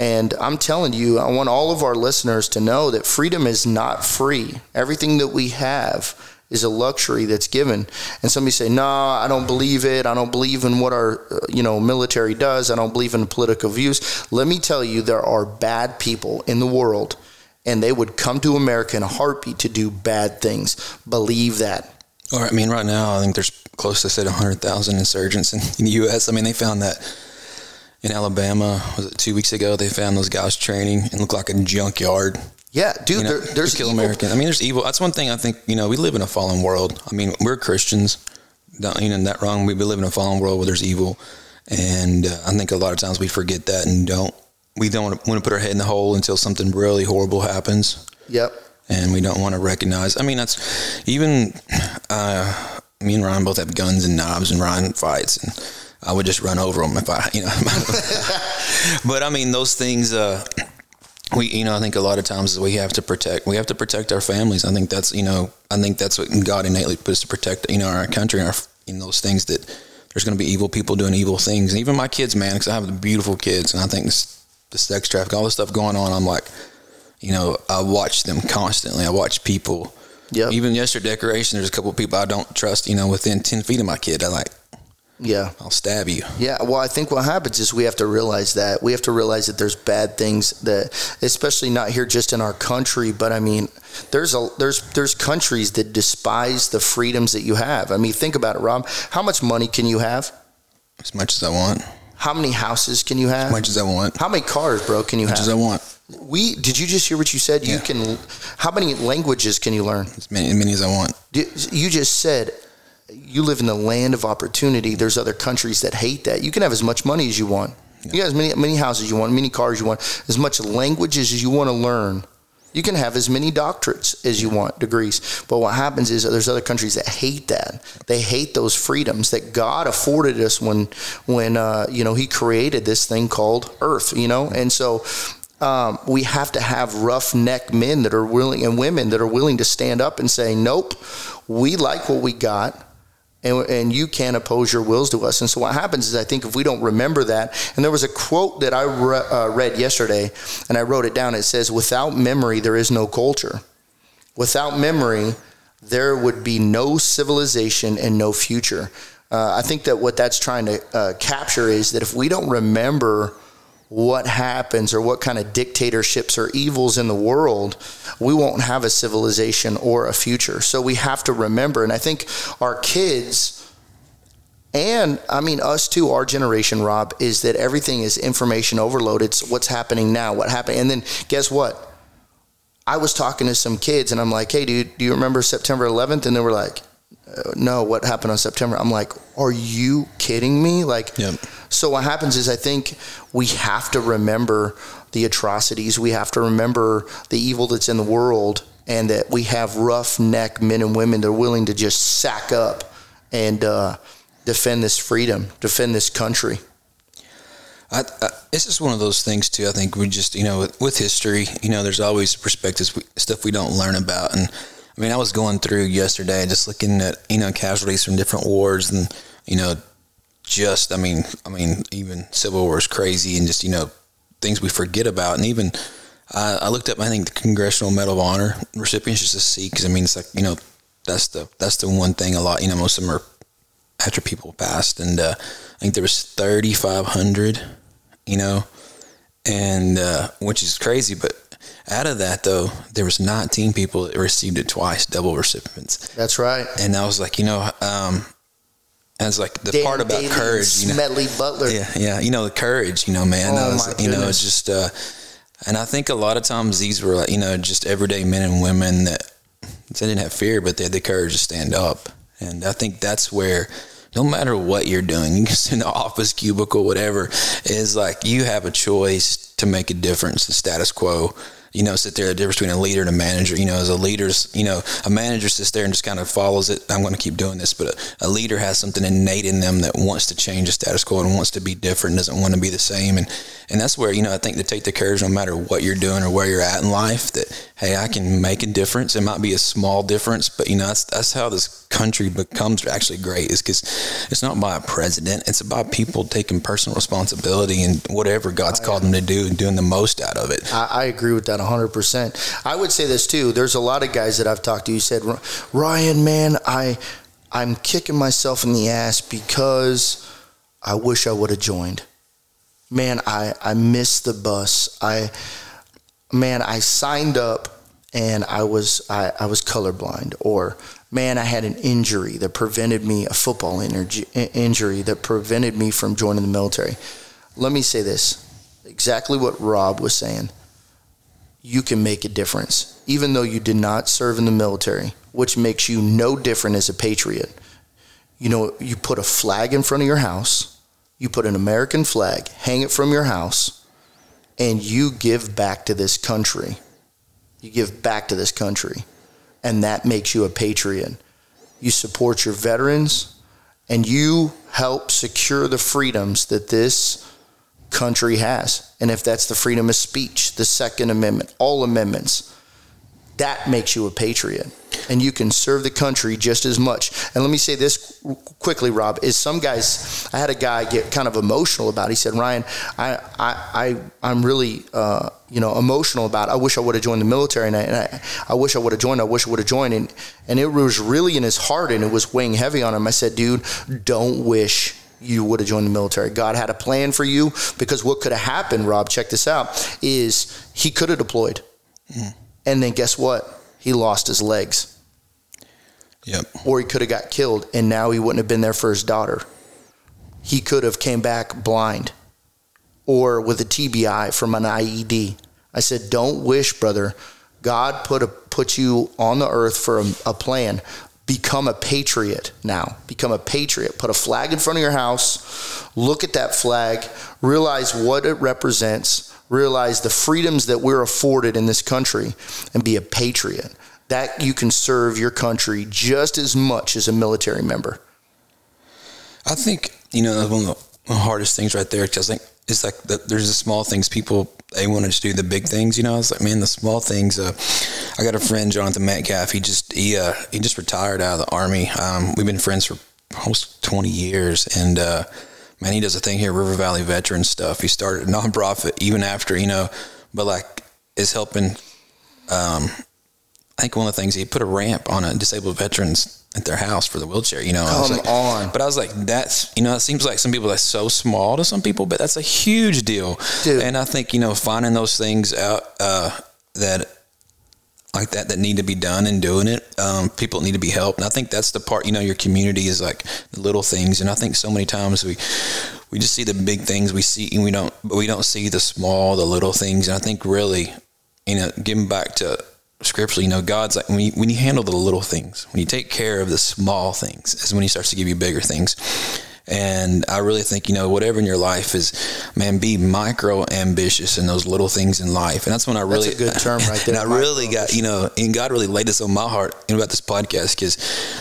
And I'm telling you, I want all of our listeners to know that freedom is not free. Everything that we have is a luxury that's given. And somebody say, "No, I don't believe it. I don't believe in what our uh, you know military does. I don't believe in political views." Let me tell you, there are bad people in the world, and they would come to America in a heartbeat to do bad things. Believe that. Or I mean, right now, I think there's close to said 100,000 insurgents in, in the U.S. I mean, they found that in Alabama. Was it two weeks ago? They found those guys training and looked like a junkyard. Yeah, dude. You know, there, there's kill Americans. I mean, there's evil. That's one thing I think. You know, we live in a fallen world. I mean, we're Christians. Don't, you know that wrong. We live in a fallen world where there's evil, and uh, I think a lot of times we forget that and don't. We don't want to, want to put our head in the hole until something really horrible happens. Yep. And we don't want to recognize. I mean, that's even. Uh, me and Ryan both have guns and knives, and Ryan fights and I would just run over them if I, you know. but I mean, those things. Uh, we, you know, I think a lot of times we have to protect. We have to protect our families. I think that's, you know, I think that's what God innately put us to protect, you know, our country and our, in those things that there's going to be evil people doing evil things. And even my kids, man, because I have beautiful kids, and I think this, the sex traffic, all this stuff going on, I'm like, you know, I watch them constantly. I watch people. Yeah. Even yesterday, decoration. There's a couple of people I don't trust. You know, within ten feet of my kid, I like Yeah. I'll stab you. Yeah, well, I think what happens is we have to realize that we have to realize that there's bad things that, especially not here just in our country, but I mean, there's a there's there's countries that despise the freedoms that you have. I mean, think about it, Rob. How much money can you have? As much as I want. How many houses can you have? As much as I want. How many cars, bro, can you As much have? as I want. we did you just hear what you said? You can. How many languages can you learn? As many, as many as I want. You just said you live in the land of opportunity. There's other countries that hate that. You can have as much money as you want. You got as many many houses you want, many cars you want, as much languages as you want to learn. You can have as many doctorates as you want, degrees. But what happens is there's other countries that hate that. They hate those freedoms that God afforded us when when uh, you know He created this thing called Earth. You know, and so um, we have to have roughneck men that are willing and women that are willing to stand up and say, "Nope, we like what we got." And, and you can't oppose your wills to us. And so what happens is, I think if we don't remember that, and there was a quote that I re- uh, read yesterday, and I wrote it down. It says, "Without memory, there is no culture. Without memory, there would be no civilization and no future." Uh, I think that what that's trying to uh, capture is that if we don't remember what happens or what kind of dictatorships or evils in the world, we won't have a civilization or a future. So we have to remember, and I think our kids. And I mean, us too, our generation, Rob, is that everything is information overload. It's what's happening now, what happened. And then guess what? I was talking to some kids and I'm like, hey, dude, do you remember September 11th? And they were like, no, what happened on September? I'm like, are you kidding me? Like, Yep. so what happens is I think we have to remember the atrocities. We have to remember the evil that's in the world, and that we have roughneck men and women that are willing to just sack up and uh, defend this freedom, defend this country. I, I, it's just one of those things too. I think we just, you know, with, with history, you know, there's always perspectives, we, stuff we don't learn about. And I mean, I was going through yesterday, just looking at, you know, casualties from different wars, and you know, just, I mean, I mean, even Civil War is crazy, and just, you know, things we forget about, and even. I I looked up, I think, the Congressional Medal of Honor recipients just to see, because I mean, it's like you know, that's the that's the one thing a lot. You know, most of them are after people passed, and uh, I think there was thirty five hundred you know, and uh, which is crazy. But out of that, though, there was 19 people that received it twice, double recipients. That's right. And I was like, you know, um, I was like the Dan part about Daly courage, you know, Smedley Butler. yeah, yeah, you know, the courage, you know, man, Oh, was, my you know, it's just, uh, and I think a lot of times these were like, you know, just everyday men and women that they didn't have fear, but they had the courage to stand up. And I think that's where, no matter what you're doing, you can sit in the office, cubicle, whatever, is like you have a choice to make a difference. The status quo, you know, sit there, the difference between a leader and a manager. You know, as a leader's, you know, a manager sits there and just kind of follows it. I'm going to keep doing this, but a, a leader has something innate in them that wants to change the status quo and wants to be different, doesn't want to be the same. And and that's where you know I think to take the courage, no matter what you're doing or where you're at in life, that hey, I can make a difference. It might be a small difference, but you know that's that's how this country becomes actually great. Is because it's not by a president; it's about people taking personal responsibility and whatever God's oh, called them to do and doing the most out of it. I, I agree with that 100%. I would say this too. There's a lot of guys that I've talked to who said, Ryan, man, I, I'm kicking myself in the ass because I wish I would have joined. Man, I, I missed the bus. I, man, I signed up and I was, I, I was colorblind or man, I had an injury that prevented me, a football energy, injury that prevented me from joining the military. Let me say this exactly what Rob was saying you can make a difference, even though you did not serve in the military, which makes you no different as a patriot. You know, you put a flag in front of your house, you put an American flag, hang it from your house, and you give back to this country. You give back to this country, and that makes you a patriot. You support your veterans, and you help secure the freedoms that this country has. And if that's the freedom of speech, the Second Amendment, all amendments, that makes you a patriot. And you can serve the country just as much. And let me say this quickly, Rob, is some guys, I had a guy get kind of emotional about it. He said, Ryan, I, I, I, I'm really, uh, you know, emotional about it. I wish I would have joined the military and I, and I, I wish I would have joined. I wish I would have joined. And, and it was really in his heart and it was weighing heavy on him. I said, dude, don't wish you would have joined the military. God had a plan for you because what could have happened, Rob, check this out, is he could have deployed. Mm. And then guess what? He lost his legs. Yep. Or he could have got killed and now he wouldn't have been there for his daughter. He could have came back blind or with a TBI from an IED. I said, "Don't wish, brother. God put a put you on the earth for a, a plan become a patriot now. Become a patriot. Put a flag in front of your house. Look at that flag. Realize what it represents. Realize the freedoms that we're afforded in this country and be a patriot. That you can serve your country just as much as a military member. I think, you know, one of the hardest things right there, because I think it's like the, there's the small things people they want to just do the big things. You know, I was like, man, the small things. Uh, I got a friend, Jonathan Metcalf. He just he uh, he just retired out of the army. Um, we've been friends for almost 20 years, and uh, man, he does a thing here, River Valley Veteran stuff. He started a nonprofit even after you know, but like is helping. Um, I think one of the things he put a ramp on a disabled veterans at their house for the wheelchair. You know, come like, on. But I was like, that's you know, it seems like some people that's so small to some people, but that's a huge deal. Dude. And I think you know, finding those things out uh, that like that that need to be done and doing it. Um, people need to be helped, and I think that's the part. You know, your community is like the little things, and I think so many times we we just see the big things we see, and we don't, but we don't see the small, the little things. And I think really, you know, getting back to scripturally, you know, God's like when you, when you handle the little things, when you take care of the small things, is when He starts to give you bigger things. And I really think, you know, whatever in your life is, man, be micro ambitious in those little things in life. And that's when I really, that's a good term right there. And I really got, you know, and God really laid this on my heart you know, about this podcast because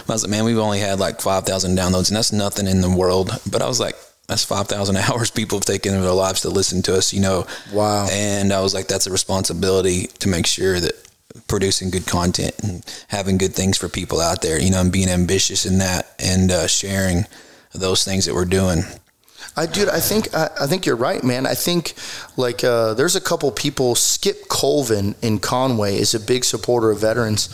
I was like, man, we've only had like 5,000 downloads and that's nothing in the world. But I was like, that's 5,000 hours people have taken in their lives to listen to us, you know. Wow. And I was like, that's a responsibility to make sure that producing good content and having good things for people out there, you know, and being ambitious in that and uh, sharing those things that we're doing. I dude, I think I, I, think you're right, man. I think like uh, there's a couple people. Skip Colvin in Conway is a big supporter of veterans.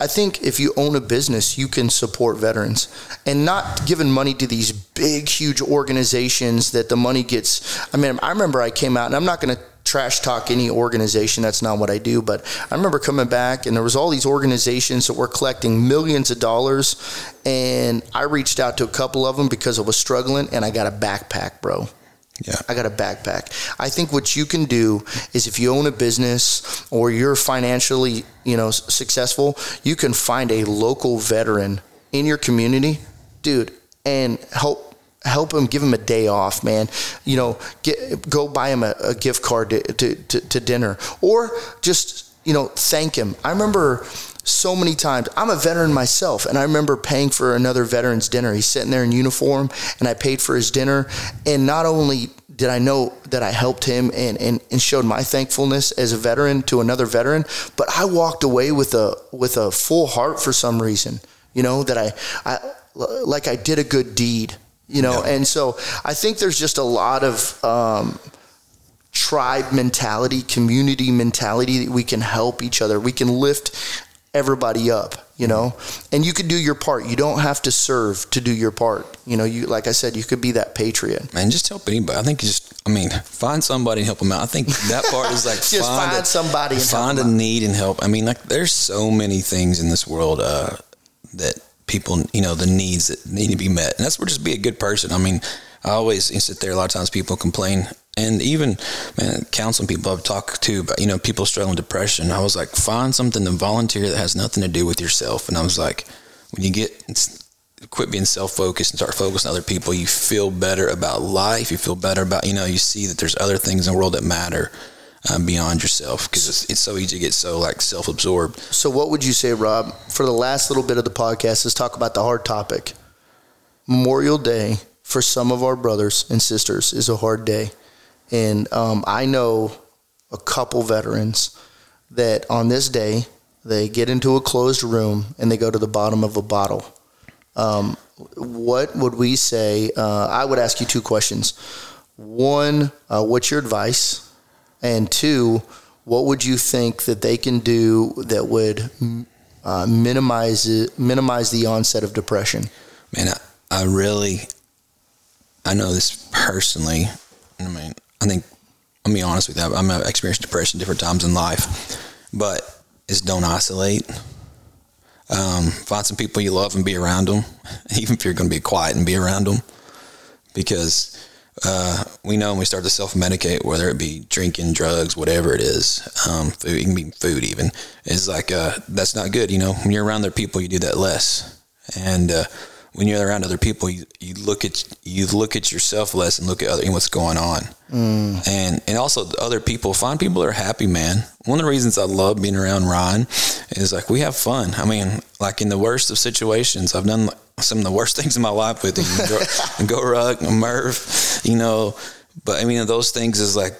I think if you own a business, you can support veterans and not giving money to these big, huge organizations that the money gets. I mean, I remember I came out, and I'm not going to trash talk any organization. That's not what I do. But I remember coming back and there was all these organizations that were collecting millions of dollars. And I reached out to a couple of them because I was struggling and I got a backpack, bro. Yeah. I got a backpack. I think what you can do is if you own a business or you're financially, you know, successful, you can find a local veteran in your community, dude, and help help him, give him a day off, man. You know, get, go buy him a, a gift card to, to, to, to dinner or just, you know, thank him. I remember so many times. I'm a veteran myself, and I remember paying for another veteran's dinner. He's sitting there in uniform, and I paid for his dinner. And not only did I know that I helped him and, and, and showed my thankfulness as a veteran to another veteran, but I walked away with a with a full heart for some reason. You know that I, I like I did a good deed you know yeah. and so i think there's just a lot of um, tribe mentality community mentality that we can help each other. We can lift everybody up you know? And you can do your part. You don't have to serve to do your part. You know you like i said you could be that patriot. Man just help anybody. I think just i mean find somebody and help them out. I think that part is like just find, find a, somebody find a need and help. I mean like there's so many things in this world uh, that people, you know, the needs that need to be met. And that's where just be a good person. I mean, I always sit there. A lot of times people complain, and even man, counseling people I've talked to about you know people struggling with depression. I was like, find something to volunteer that has nothing to do with yourself. And I was like, when you get quit being self focused and start focusing on other people, you feel better about life. You feel better about you know you see that there's other things in the world that matter um, beyond yourself because it's, it's so easy to get so like self-absorbed. So, what would you say, Rob, for the last little bit of the podcast? Let's talk about the hard topic. Memorial Day for some of our brothers and sisters is a hard day, and um, I know a couple veterans that on this day they get into a closed room and they go to the bottom of a bottle. Um, what would we say? Uh, I would ask you two questions. One, uh, what's your advice? And two, what would you think that they can do that would uh, minimize it, minimize the onset of depression? Man, I, I really I know this personally. I mean, I think I'll be honest with you. I'm I've experienced depression different times in life, but is don't isolate. Um, find some people you love and be around them, even if you're going to be quiet and be around them, because uh, we know when we start to self medicate, whether it be drinking, drugs, whatever it is, um, food, it can be food even, is like uh, that's not good. You know, when you're around other people, you do that less, and uh, when you're around other people, you, you look at you look at yourself less and look at other, and what's going on, mm. and and also other people. Find people that are happy, man. One of the reasons I love being around Ryan is like we have fun. I mean, like in the worst of situations, I've done some of the worst things in my life with him. go, go Ruck, Murph, you know. But I mean, those things is like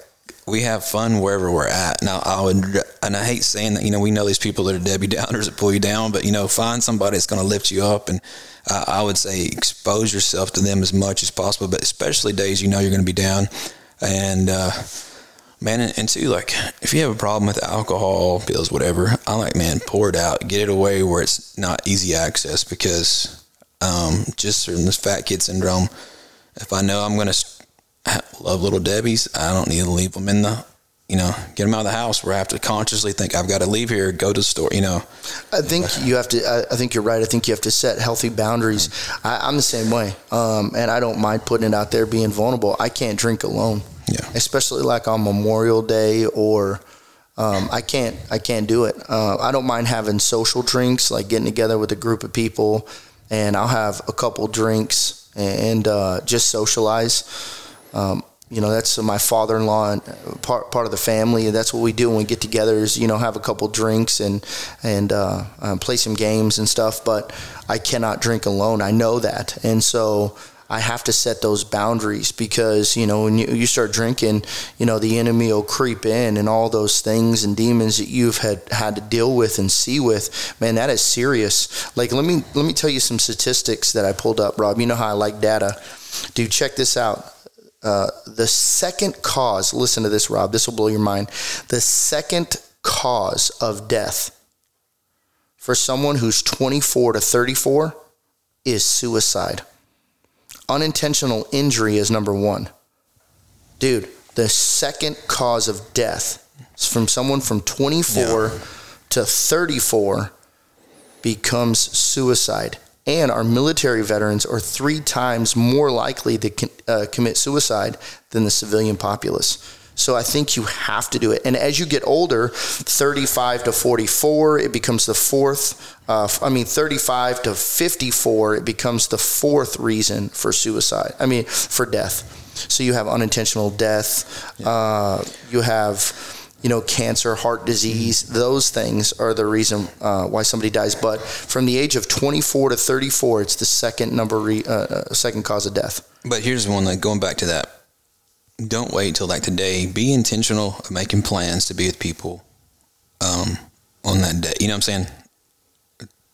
we have fun wherever we're at. Now, I would, and I hate saying that, you know, we know these people that are Debbie Downers that pull you down, but, you know, find somebody that's going to lift you up. And uh, I would say expose yourself to them as much as possible, but especially days you know you're going to be down. And, uh, man, and, and two, like, if you have a problem with alcohol, pills, whatever, I like, man, pour it out, get it away where it's not easy access because um, just from this fat kid syndrome, if I know I'm going to love little Debbie's. I don't need to leave them in the, you know, get them out of the house where I have to consciously think I've got to leave here, go to the store, you know. I think you have to, I, think you're right. I think you have to set healthy boundaries. I, am the same way. Um, and I don't mind putting it out there, being vulnerable. I can't drink alone. Yeah. Especially like on Memorial Day or, um, I can't, I can't do it. Uh, I don't mind having social drinks, like getting together with a group of people and I'll have a couple drinks and uh, just socialize um, you know that's my father-in-law and part part of the family. That's what we do when we get together is you know have a couple drinks and and uh, um, play some games and stuff but I cannot drink alone. I know that. And so I have to set those boundaries because you know when you, you start drinking you know the enemy will creep in and all those things and demons that you've had had to deal with and see with man that is serious. Like let me let me tell you some statistics that I pulled up Rob. You know how I like data. Dude check this out uh, the second cause, listen to this, Rob, this will blow your mind. The second cause of death for someone who's 24 to 34 is suicide. Unintentional injury is number one. Dude, the second cause of death from someone from 24 yeah. to 34 becomes suicide and our military veterans are three times more likely to uh, commit suicide than the civilian populace. So I think you have to do it. And as you get older, 35 to 44, it becomes the fourth. Uh, I mean, 35 to 54, it becomes the fourth reason for suicide. I mean, for death. So you have unintentional death. Yeah. Uh, you have you know, cancer, heart disease, those things are the reason uh, why somebody dies. But from the age of 24 to 34, it's the second number, re, uh, uh, second cause of death. But here's one like going back to that. Don't wait till like today. Be intentional of making plans to be with people um, on that day. You know what I'm saying?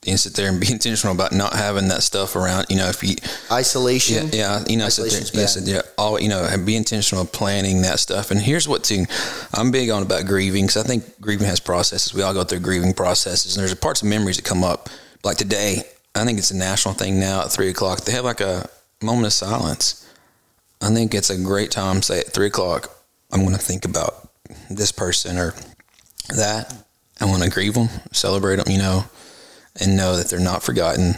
And sit there and be intentional about not having that stuff around. You know, if you isolation, yeah, yeah you know, sit there, yeah, sit there, all you know, be intentional of planning that stuff. And here's what too, I'm big on about grieving because I think grieving has processes. We all go through grieving processes, and there's parts of memories that come up. Like today, I think it's a national thing now at three o'clock. They have like a moment of silence. I think it's a great time. Say at three o'clock, I'm going to think about this person or that. I want to grieve them, celebrate them. You know and know that they're not forgotten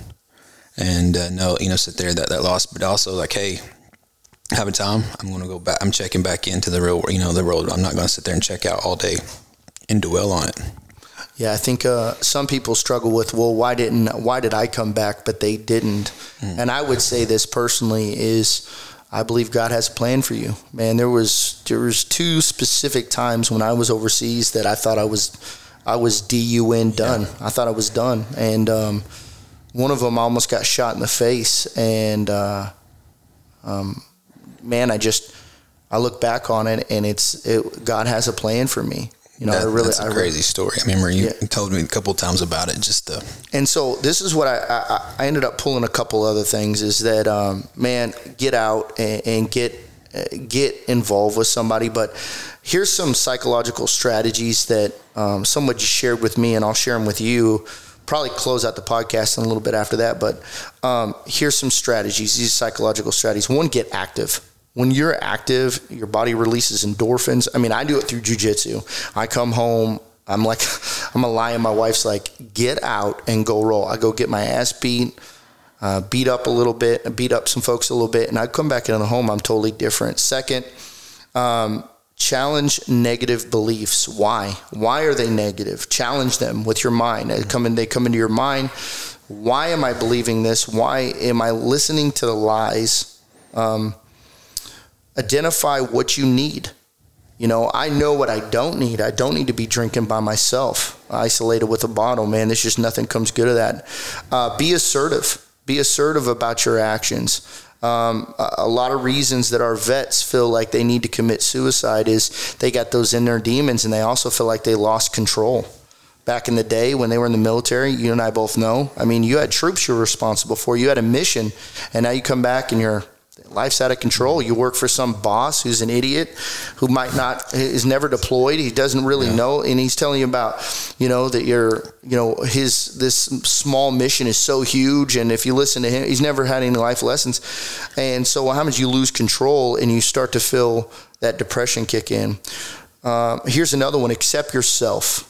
and uh, know you know sit there that that loss but also like hey have a time i'm going to go back i'm checking back into the real you know the world i'm not going to sit there and check out all day and dwell on it yeah i think uh, some people struggle with well why didn't why did i come back but they didn't mm. and i would say this personally is I believe God has a plan for you. Man, there was there was two specific times when I was overseas that I thought I was I was DUN done. I thought I was done, and um, one of them almost got shot in the face. And uh, um, man, I just I look back on it, and it's it, God has a plan for me. You know, that, I really, that's a I crazy story. I remember you yeah. told me a couple times about it. Just uh, and so this is what I, I, I ended up pulling a couple other things. Is that um, man, get out and, and get uh, get involved with somebody, but here's some psychological strategies that um, somebody shared with me, and I'll share them with you. probably close out the podcast in a little bit after that. But um, here's some strategies. These psychological strategies. One, get active. When you're active, your body releases endorphins. I mean, I do it through jujitsu. I come home. I'm like, I'm a lion. My wife's like, get out and go roll. I go get my ass beat, uh, beat up a little bit, beat up some folks a little bit, and I come back into the home. I'm totally different. Second, um, challenge negative beliefs. Why? Why are they negative? Challenge them with your mind. They come in, they come into your mind. Why am I believing this? Why am I listening to the lies? Um, identify what you need. You know, I know what I don't need. I don't need to be drinking by myself, isolated with a bottle, man. There's just nothing comes good of that. Uh, be assertive. Be assertive about your actions. Um, a, a lot of reasons that our vets feel like they need to commit suicide is they got those inner demons and they also feel like they lost control. Back in the day when they were in the military, you and I both know. I mean, you had troops you were responsible for, you had a mission, and now you come back and you're life's out of control. You work for some boss who's an idiot, who might not is never deployed. He doesn't really yeah. know, and he's telling you about, you know, that you're, you know, his this small mission is so huge, and if you listen to him, he's never had any life lessons, and so what happens? You lose control, and you start to feel that depression kick in. Uh, here's another one: accept yourself.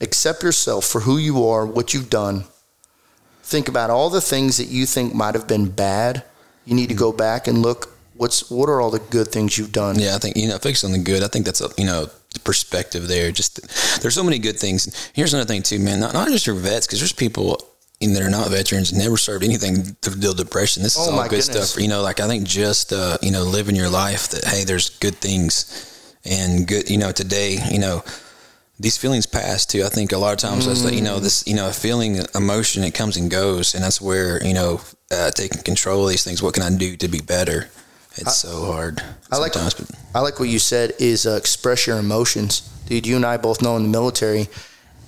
Accept yourself for who you are, what you've done. Think about all the things that you think might have been bad you need to go back and look what's what are all the good things you've done. Yeah, I think you know fix on the good. I think that's a you know perspective there. Just there's so many good things. Here's another thing too, man. Not, not just your vets because there's people that are not veterans never served anything to deal depression. This is oh, all good goodness. stuff. You know, like I think just uh, you know living your life that hey, there's good things and good. You know, today you know these feelings pass too. I think a lot of times, mm. you know, this, you know, a feeling, emotion, it comes and goes, and that's where you know, uh, taking control of these things. What can I do to be better? It's I, so hard. I like. But. I like what you said. Is uh, express your emotions, dude. You and I both know in the military,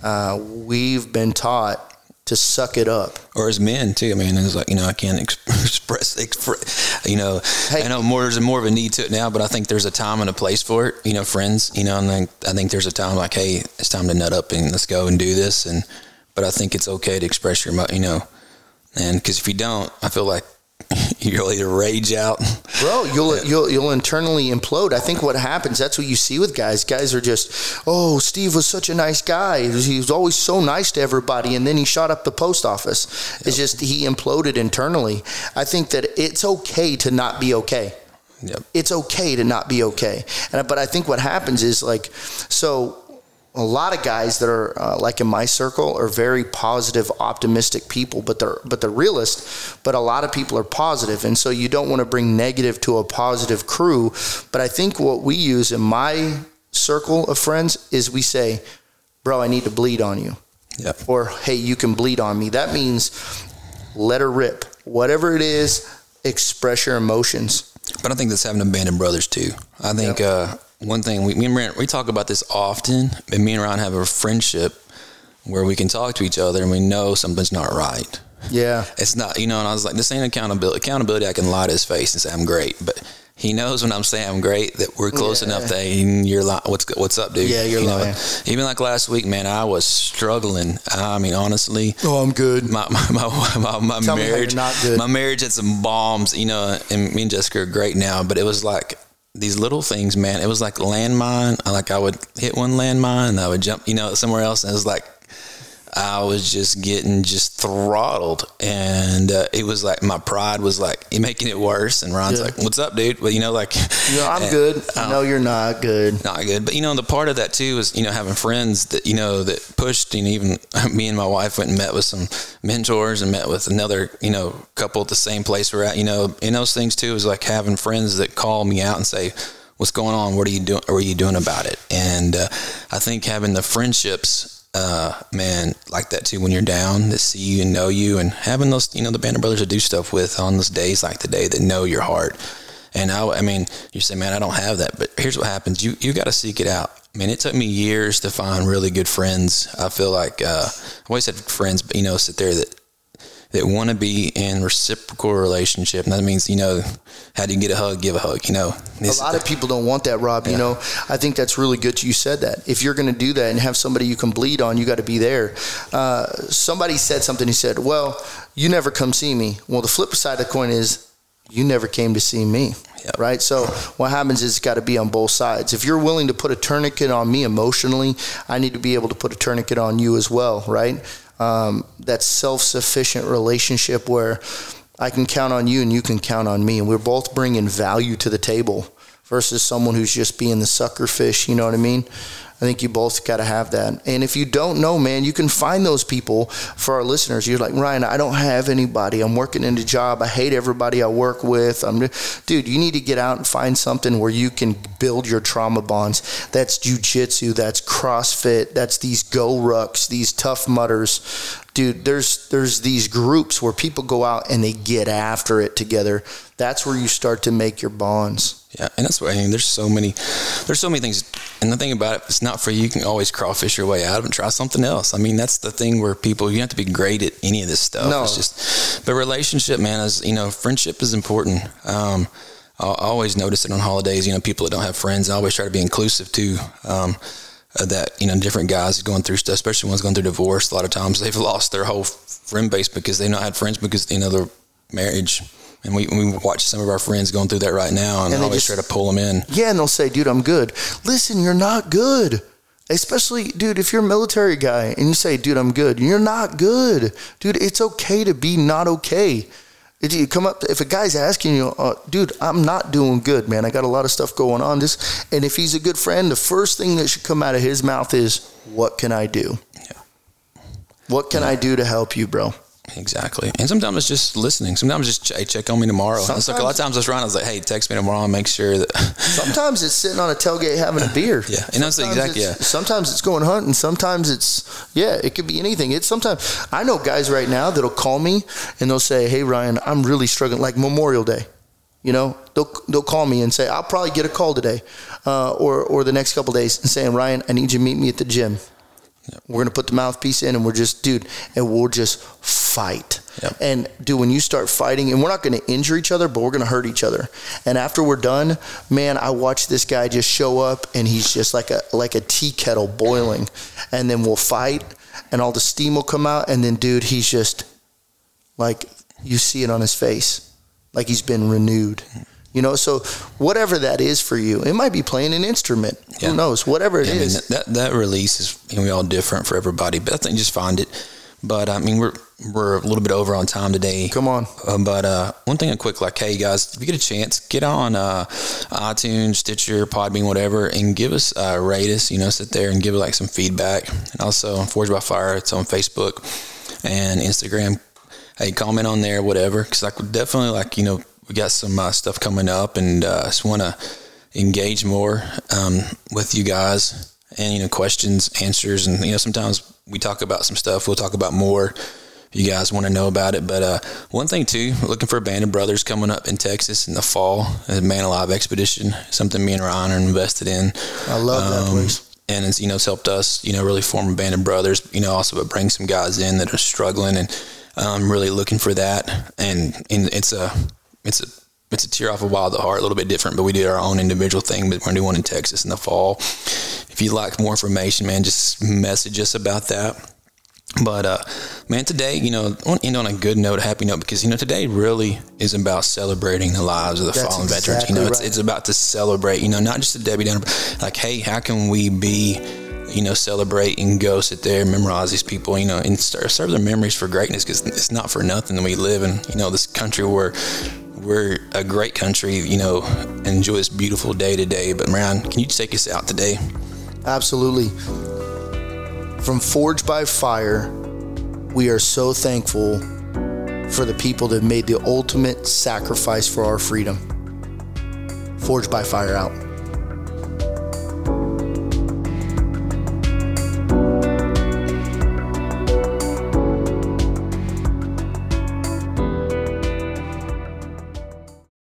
uh, we've been taught to suck it up. Or as men too. I mean, it's like you know, I can't express, express you know, hey. I know more there's more of a need to it now, but I think there's a time and a place for it. You know, friends. You know, and I, I think there's a time like, hey, it's time to nut up and let's go and do this. And but I think it's okay to express your, you know, and because if you don't, I feel like you'll either rage out, bro. You'll yeah. you'll you'll internally implode. I think what happens. That's what you see with guys. Guys are just, oh, Steve was such a nice guy. He was always so nice to everybody, and then he shot up the post office. Yep. It's just he imploded internally. I think that it's okay to not be okay. Yep. It's okay to not be okay. And but I think what happens is like so a lot of guys that are uh, like in my circle are very positive, optimistic people, but they're but they're realist. But a lot of people are positive, and so you don't want to bring negative to a positive crew. But I think what we use in my circle of friends is we say, "Bro, I need to bleed on you," yep. or "Hey, you can bleed on me." That means let her rip. Whatever it is, express your emotions. But I think that's having abandoned brothers too. I think. Yep. Uh, one thing we me and Ryan, we talk about this often, and me and Ron have a friendship where we can talk to each other and we know something's not right. Yeah, it's not you know. And I was like, this ain't accountability. Accountability, I can lie to his face and say I'm great, but he knows when I'm saying I'm great that we're close yeah. enough that you're like, what's what's up, dude? Yeah, you're you lying. Know, even like last week, man, I was struggling. I mean, honestly. Oh, I'm good. My my my, my, my marriage, my marriage had some bombs, you know, and me and Jessica are great now, but it was like these little things, man. It was like landmine. Like I would hit one landmine and I would jump, you know, somewhere else. And it was like I was just getting just throttled, and uh, it was like my pride was like making it worse. And Ron's yeah. like, "What's up, dude?" But you know, like, you know, I'm and, good. I know you're not good. Not good. But you know, the part of that too is you know having friends that you know that pushed. And even me and my wife went and met with some mentors and met with another you know couple at the same place we're at. You know, and those things too is like having friends that call me out and say what's going on? What are you doing? What are you doing about it? And uh, I think having the friendships uh, man, like that too when you're down, that see you and know you, and having those, you know, the band of brothers to do stuff with on those days like today that know your heart. And I, I mean, you say, man, I don't have that, but here's what happens: you you got to seek it out. I mean, it took me years to find really good friends. I feel like uh, I always had friends, but you know, sit there that that want to be in reciprocal relationship. And that means, you know, how do you get a hug, give a hug, you know. a lot of people don't want that, Rob. Yeah. You know, I think that's really good you said that. If you're going to do that and have somebody you can bleed on, you got to be there. Uh, somebody said something, he said, well, you never come see me. Well, the flip side of the coin is you never came to see me. Yep. Right. So what happens is it's got to be on both sides. If you're willing to put a tourniquet on me emotionally, I need to be able to put a tourniquet on you as well. Right. Um, that self-sufficient relationship where I can count on you and you can count on me, and we're both bringing value to the table versus someone who's just being the sucker fish. You know what I mean? I think you both got to have that. And if you don't know, man, you can find those people for our listeners. You're like, Ryan, I don't have anybody. I'm working in a job. I hate everybody I work with. I'm, dude, you need to get out and find something where you can build your trauma bonds. That's jujitsu. That's CrossFit. That's these GoRucks, these Tough Mudders. Dude, there's there's these groups where people go out and they get after it together. That's where you start to make your bonds. Yeah, and that's why I mean. There's so many, there's so many things, and the thing about it, it's not for you. You can always crawfish your way out of and try something else. I mean, that's the thing where people you have to be great at any of this stuff. No, it's just, but relationship, man, is you know, friendship is important. Um, I always notice it on holidays. You know, people that don't have friends, I always try to be inclusive too. Um, that you know, different guys going through stuff, especially ones going through divorce. A lot of times they've lost their whole friend base because they've not had friends because you know their marriage and we, we watch some of our friends going through that right now, and, and I always just, try to pull them in. Yeah, and they'll say, "Dude, I'm good." Listen, you're not good. Especially, dude, if you're a military guy and you say, "Dude, I'm good," you're not good, dude. It's okay to be not okay. If you come up, if a guy's asking you, uh, "Dude, I'm not doing good, man. I got a lot of stuff going on." This, and if he's a good friend, the first thing that should come out of his mouth is, "What can I do?" Yeah. What can yeah. I do to help you, bro? Exactly. And sometimes it's just listening. Sometimes just hey, check on me tomorrow. It's like a lot of times I was around, I was like, hey, text me tomorrow and make sure that. sometimes it's sitting on a tailgate having a beer. yeah. And that's exactly, yeah. Sometimes it's going hunting. Sometimes it's, yeah, it could be anything. It's sometimes, I know guys right now that'll call me and they'll say, hey, Ryan, I'm really struggling, like Memorial Day. You know, they'll, they'll call me and say, I'll probably get a call today uh, or, or the next couple days and saying, Ryan, I need you to meet me at the gym. Yep. We're gonna put the mouthpiece in, and we're just, dude, and we'll just fight. Yep. And dude, when you start fighting, and we're not gonna injure each other, but we're gonna hurt each other. And after we're done, man, I watch this guy just show up, and he's just like a like a tea kettle boiling. And then we'll fight, and all the steam will come out, and then dude, he's just like you see it on his face, like he's been renewed. You know, so whatever that is for you, it might be playing an instrument. Yeah. Who knows? Whatever it yeah, is. I mean, that that release is you know, we all different for everybody, but I think just find it. But I mean, we're we're a little bit over on time today. Come on. Uh, but uh, one thing, a quick like, hey guys, if you get a chance, get on uh, iTunes, Stitcher, Podbean, whatever, and give us uh, rate us. You know, sit there and give like some feedback. And also, Forged by Fire, it's on Facebook and Instagram. Hey, comment on there, whatever, because like definitely like you know we got some uh, stuff coming up, and uh, just want to engage more um, with you guys, and you know, questions, answers, and you know, sometimes we talk about some stuff. We'll talk about more. If you guys want to know about it, but uh, one thing too, looking for a band of brothers coming up in Texas in the fall, a Man Alive expedition, something me and Ryan are invested in. I love um, that place and it's you know it's helped us you know really form a band of brothers you know also but bring some guys in that are struggling and um, really looking for that and, and it's a it's a it's a tear off a Wild at Heart, a little bit different, but we did our own individual thing. But we're gonna do one in Texas in the fall. If you'd like more information, man, just message us about that. But uh, man, today, you know, I want to end on a good note, a happy note, because you know today really is about celebrating the lives of the That's fallen exactly veterans. You know, it's, right. it's about to celebrate. You know, not just the Debbie Downer, like, hey, how can we be you know, celebrate and go sit there, memorize these people, you know, and serve their memories for greatness because it's not for nothing that we live in, you know, this country where we're a great country, you know, enjoy this beautiful day today. But Ryan, can you take us out today? Absolutely. From Forged by Fire, we are so thankful for the people that made the ultimate sacrifice for our freedom. Forged by Fire out.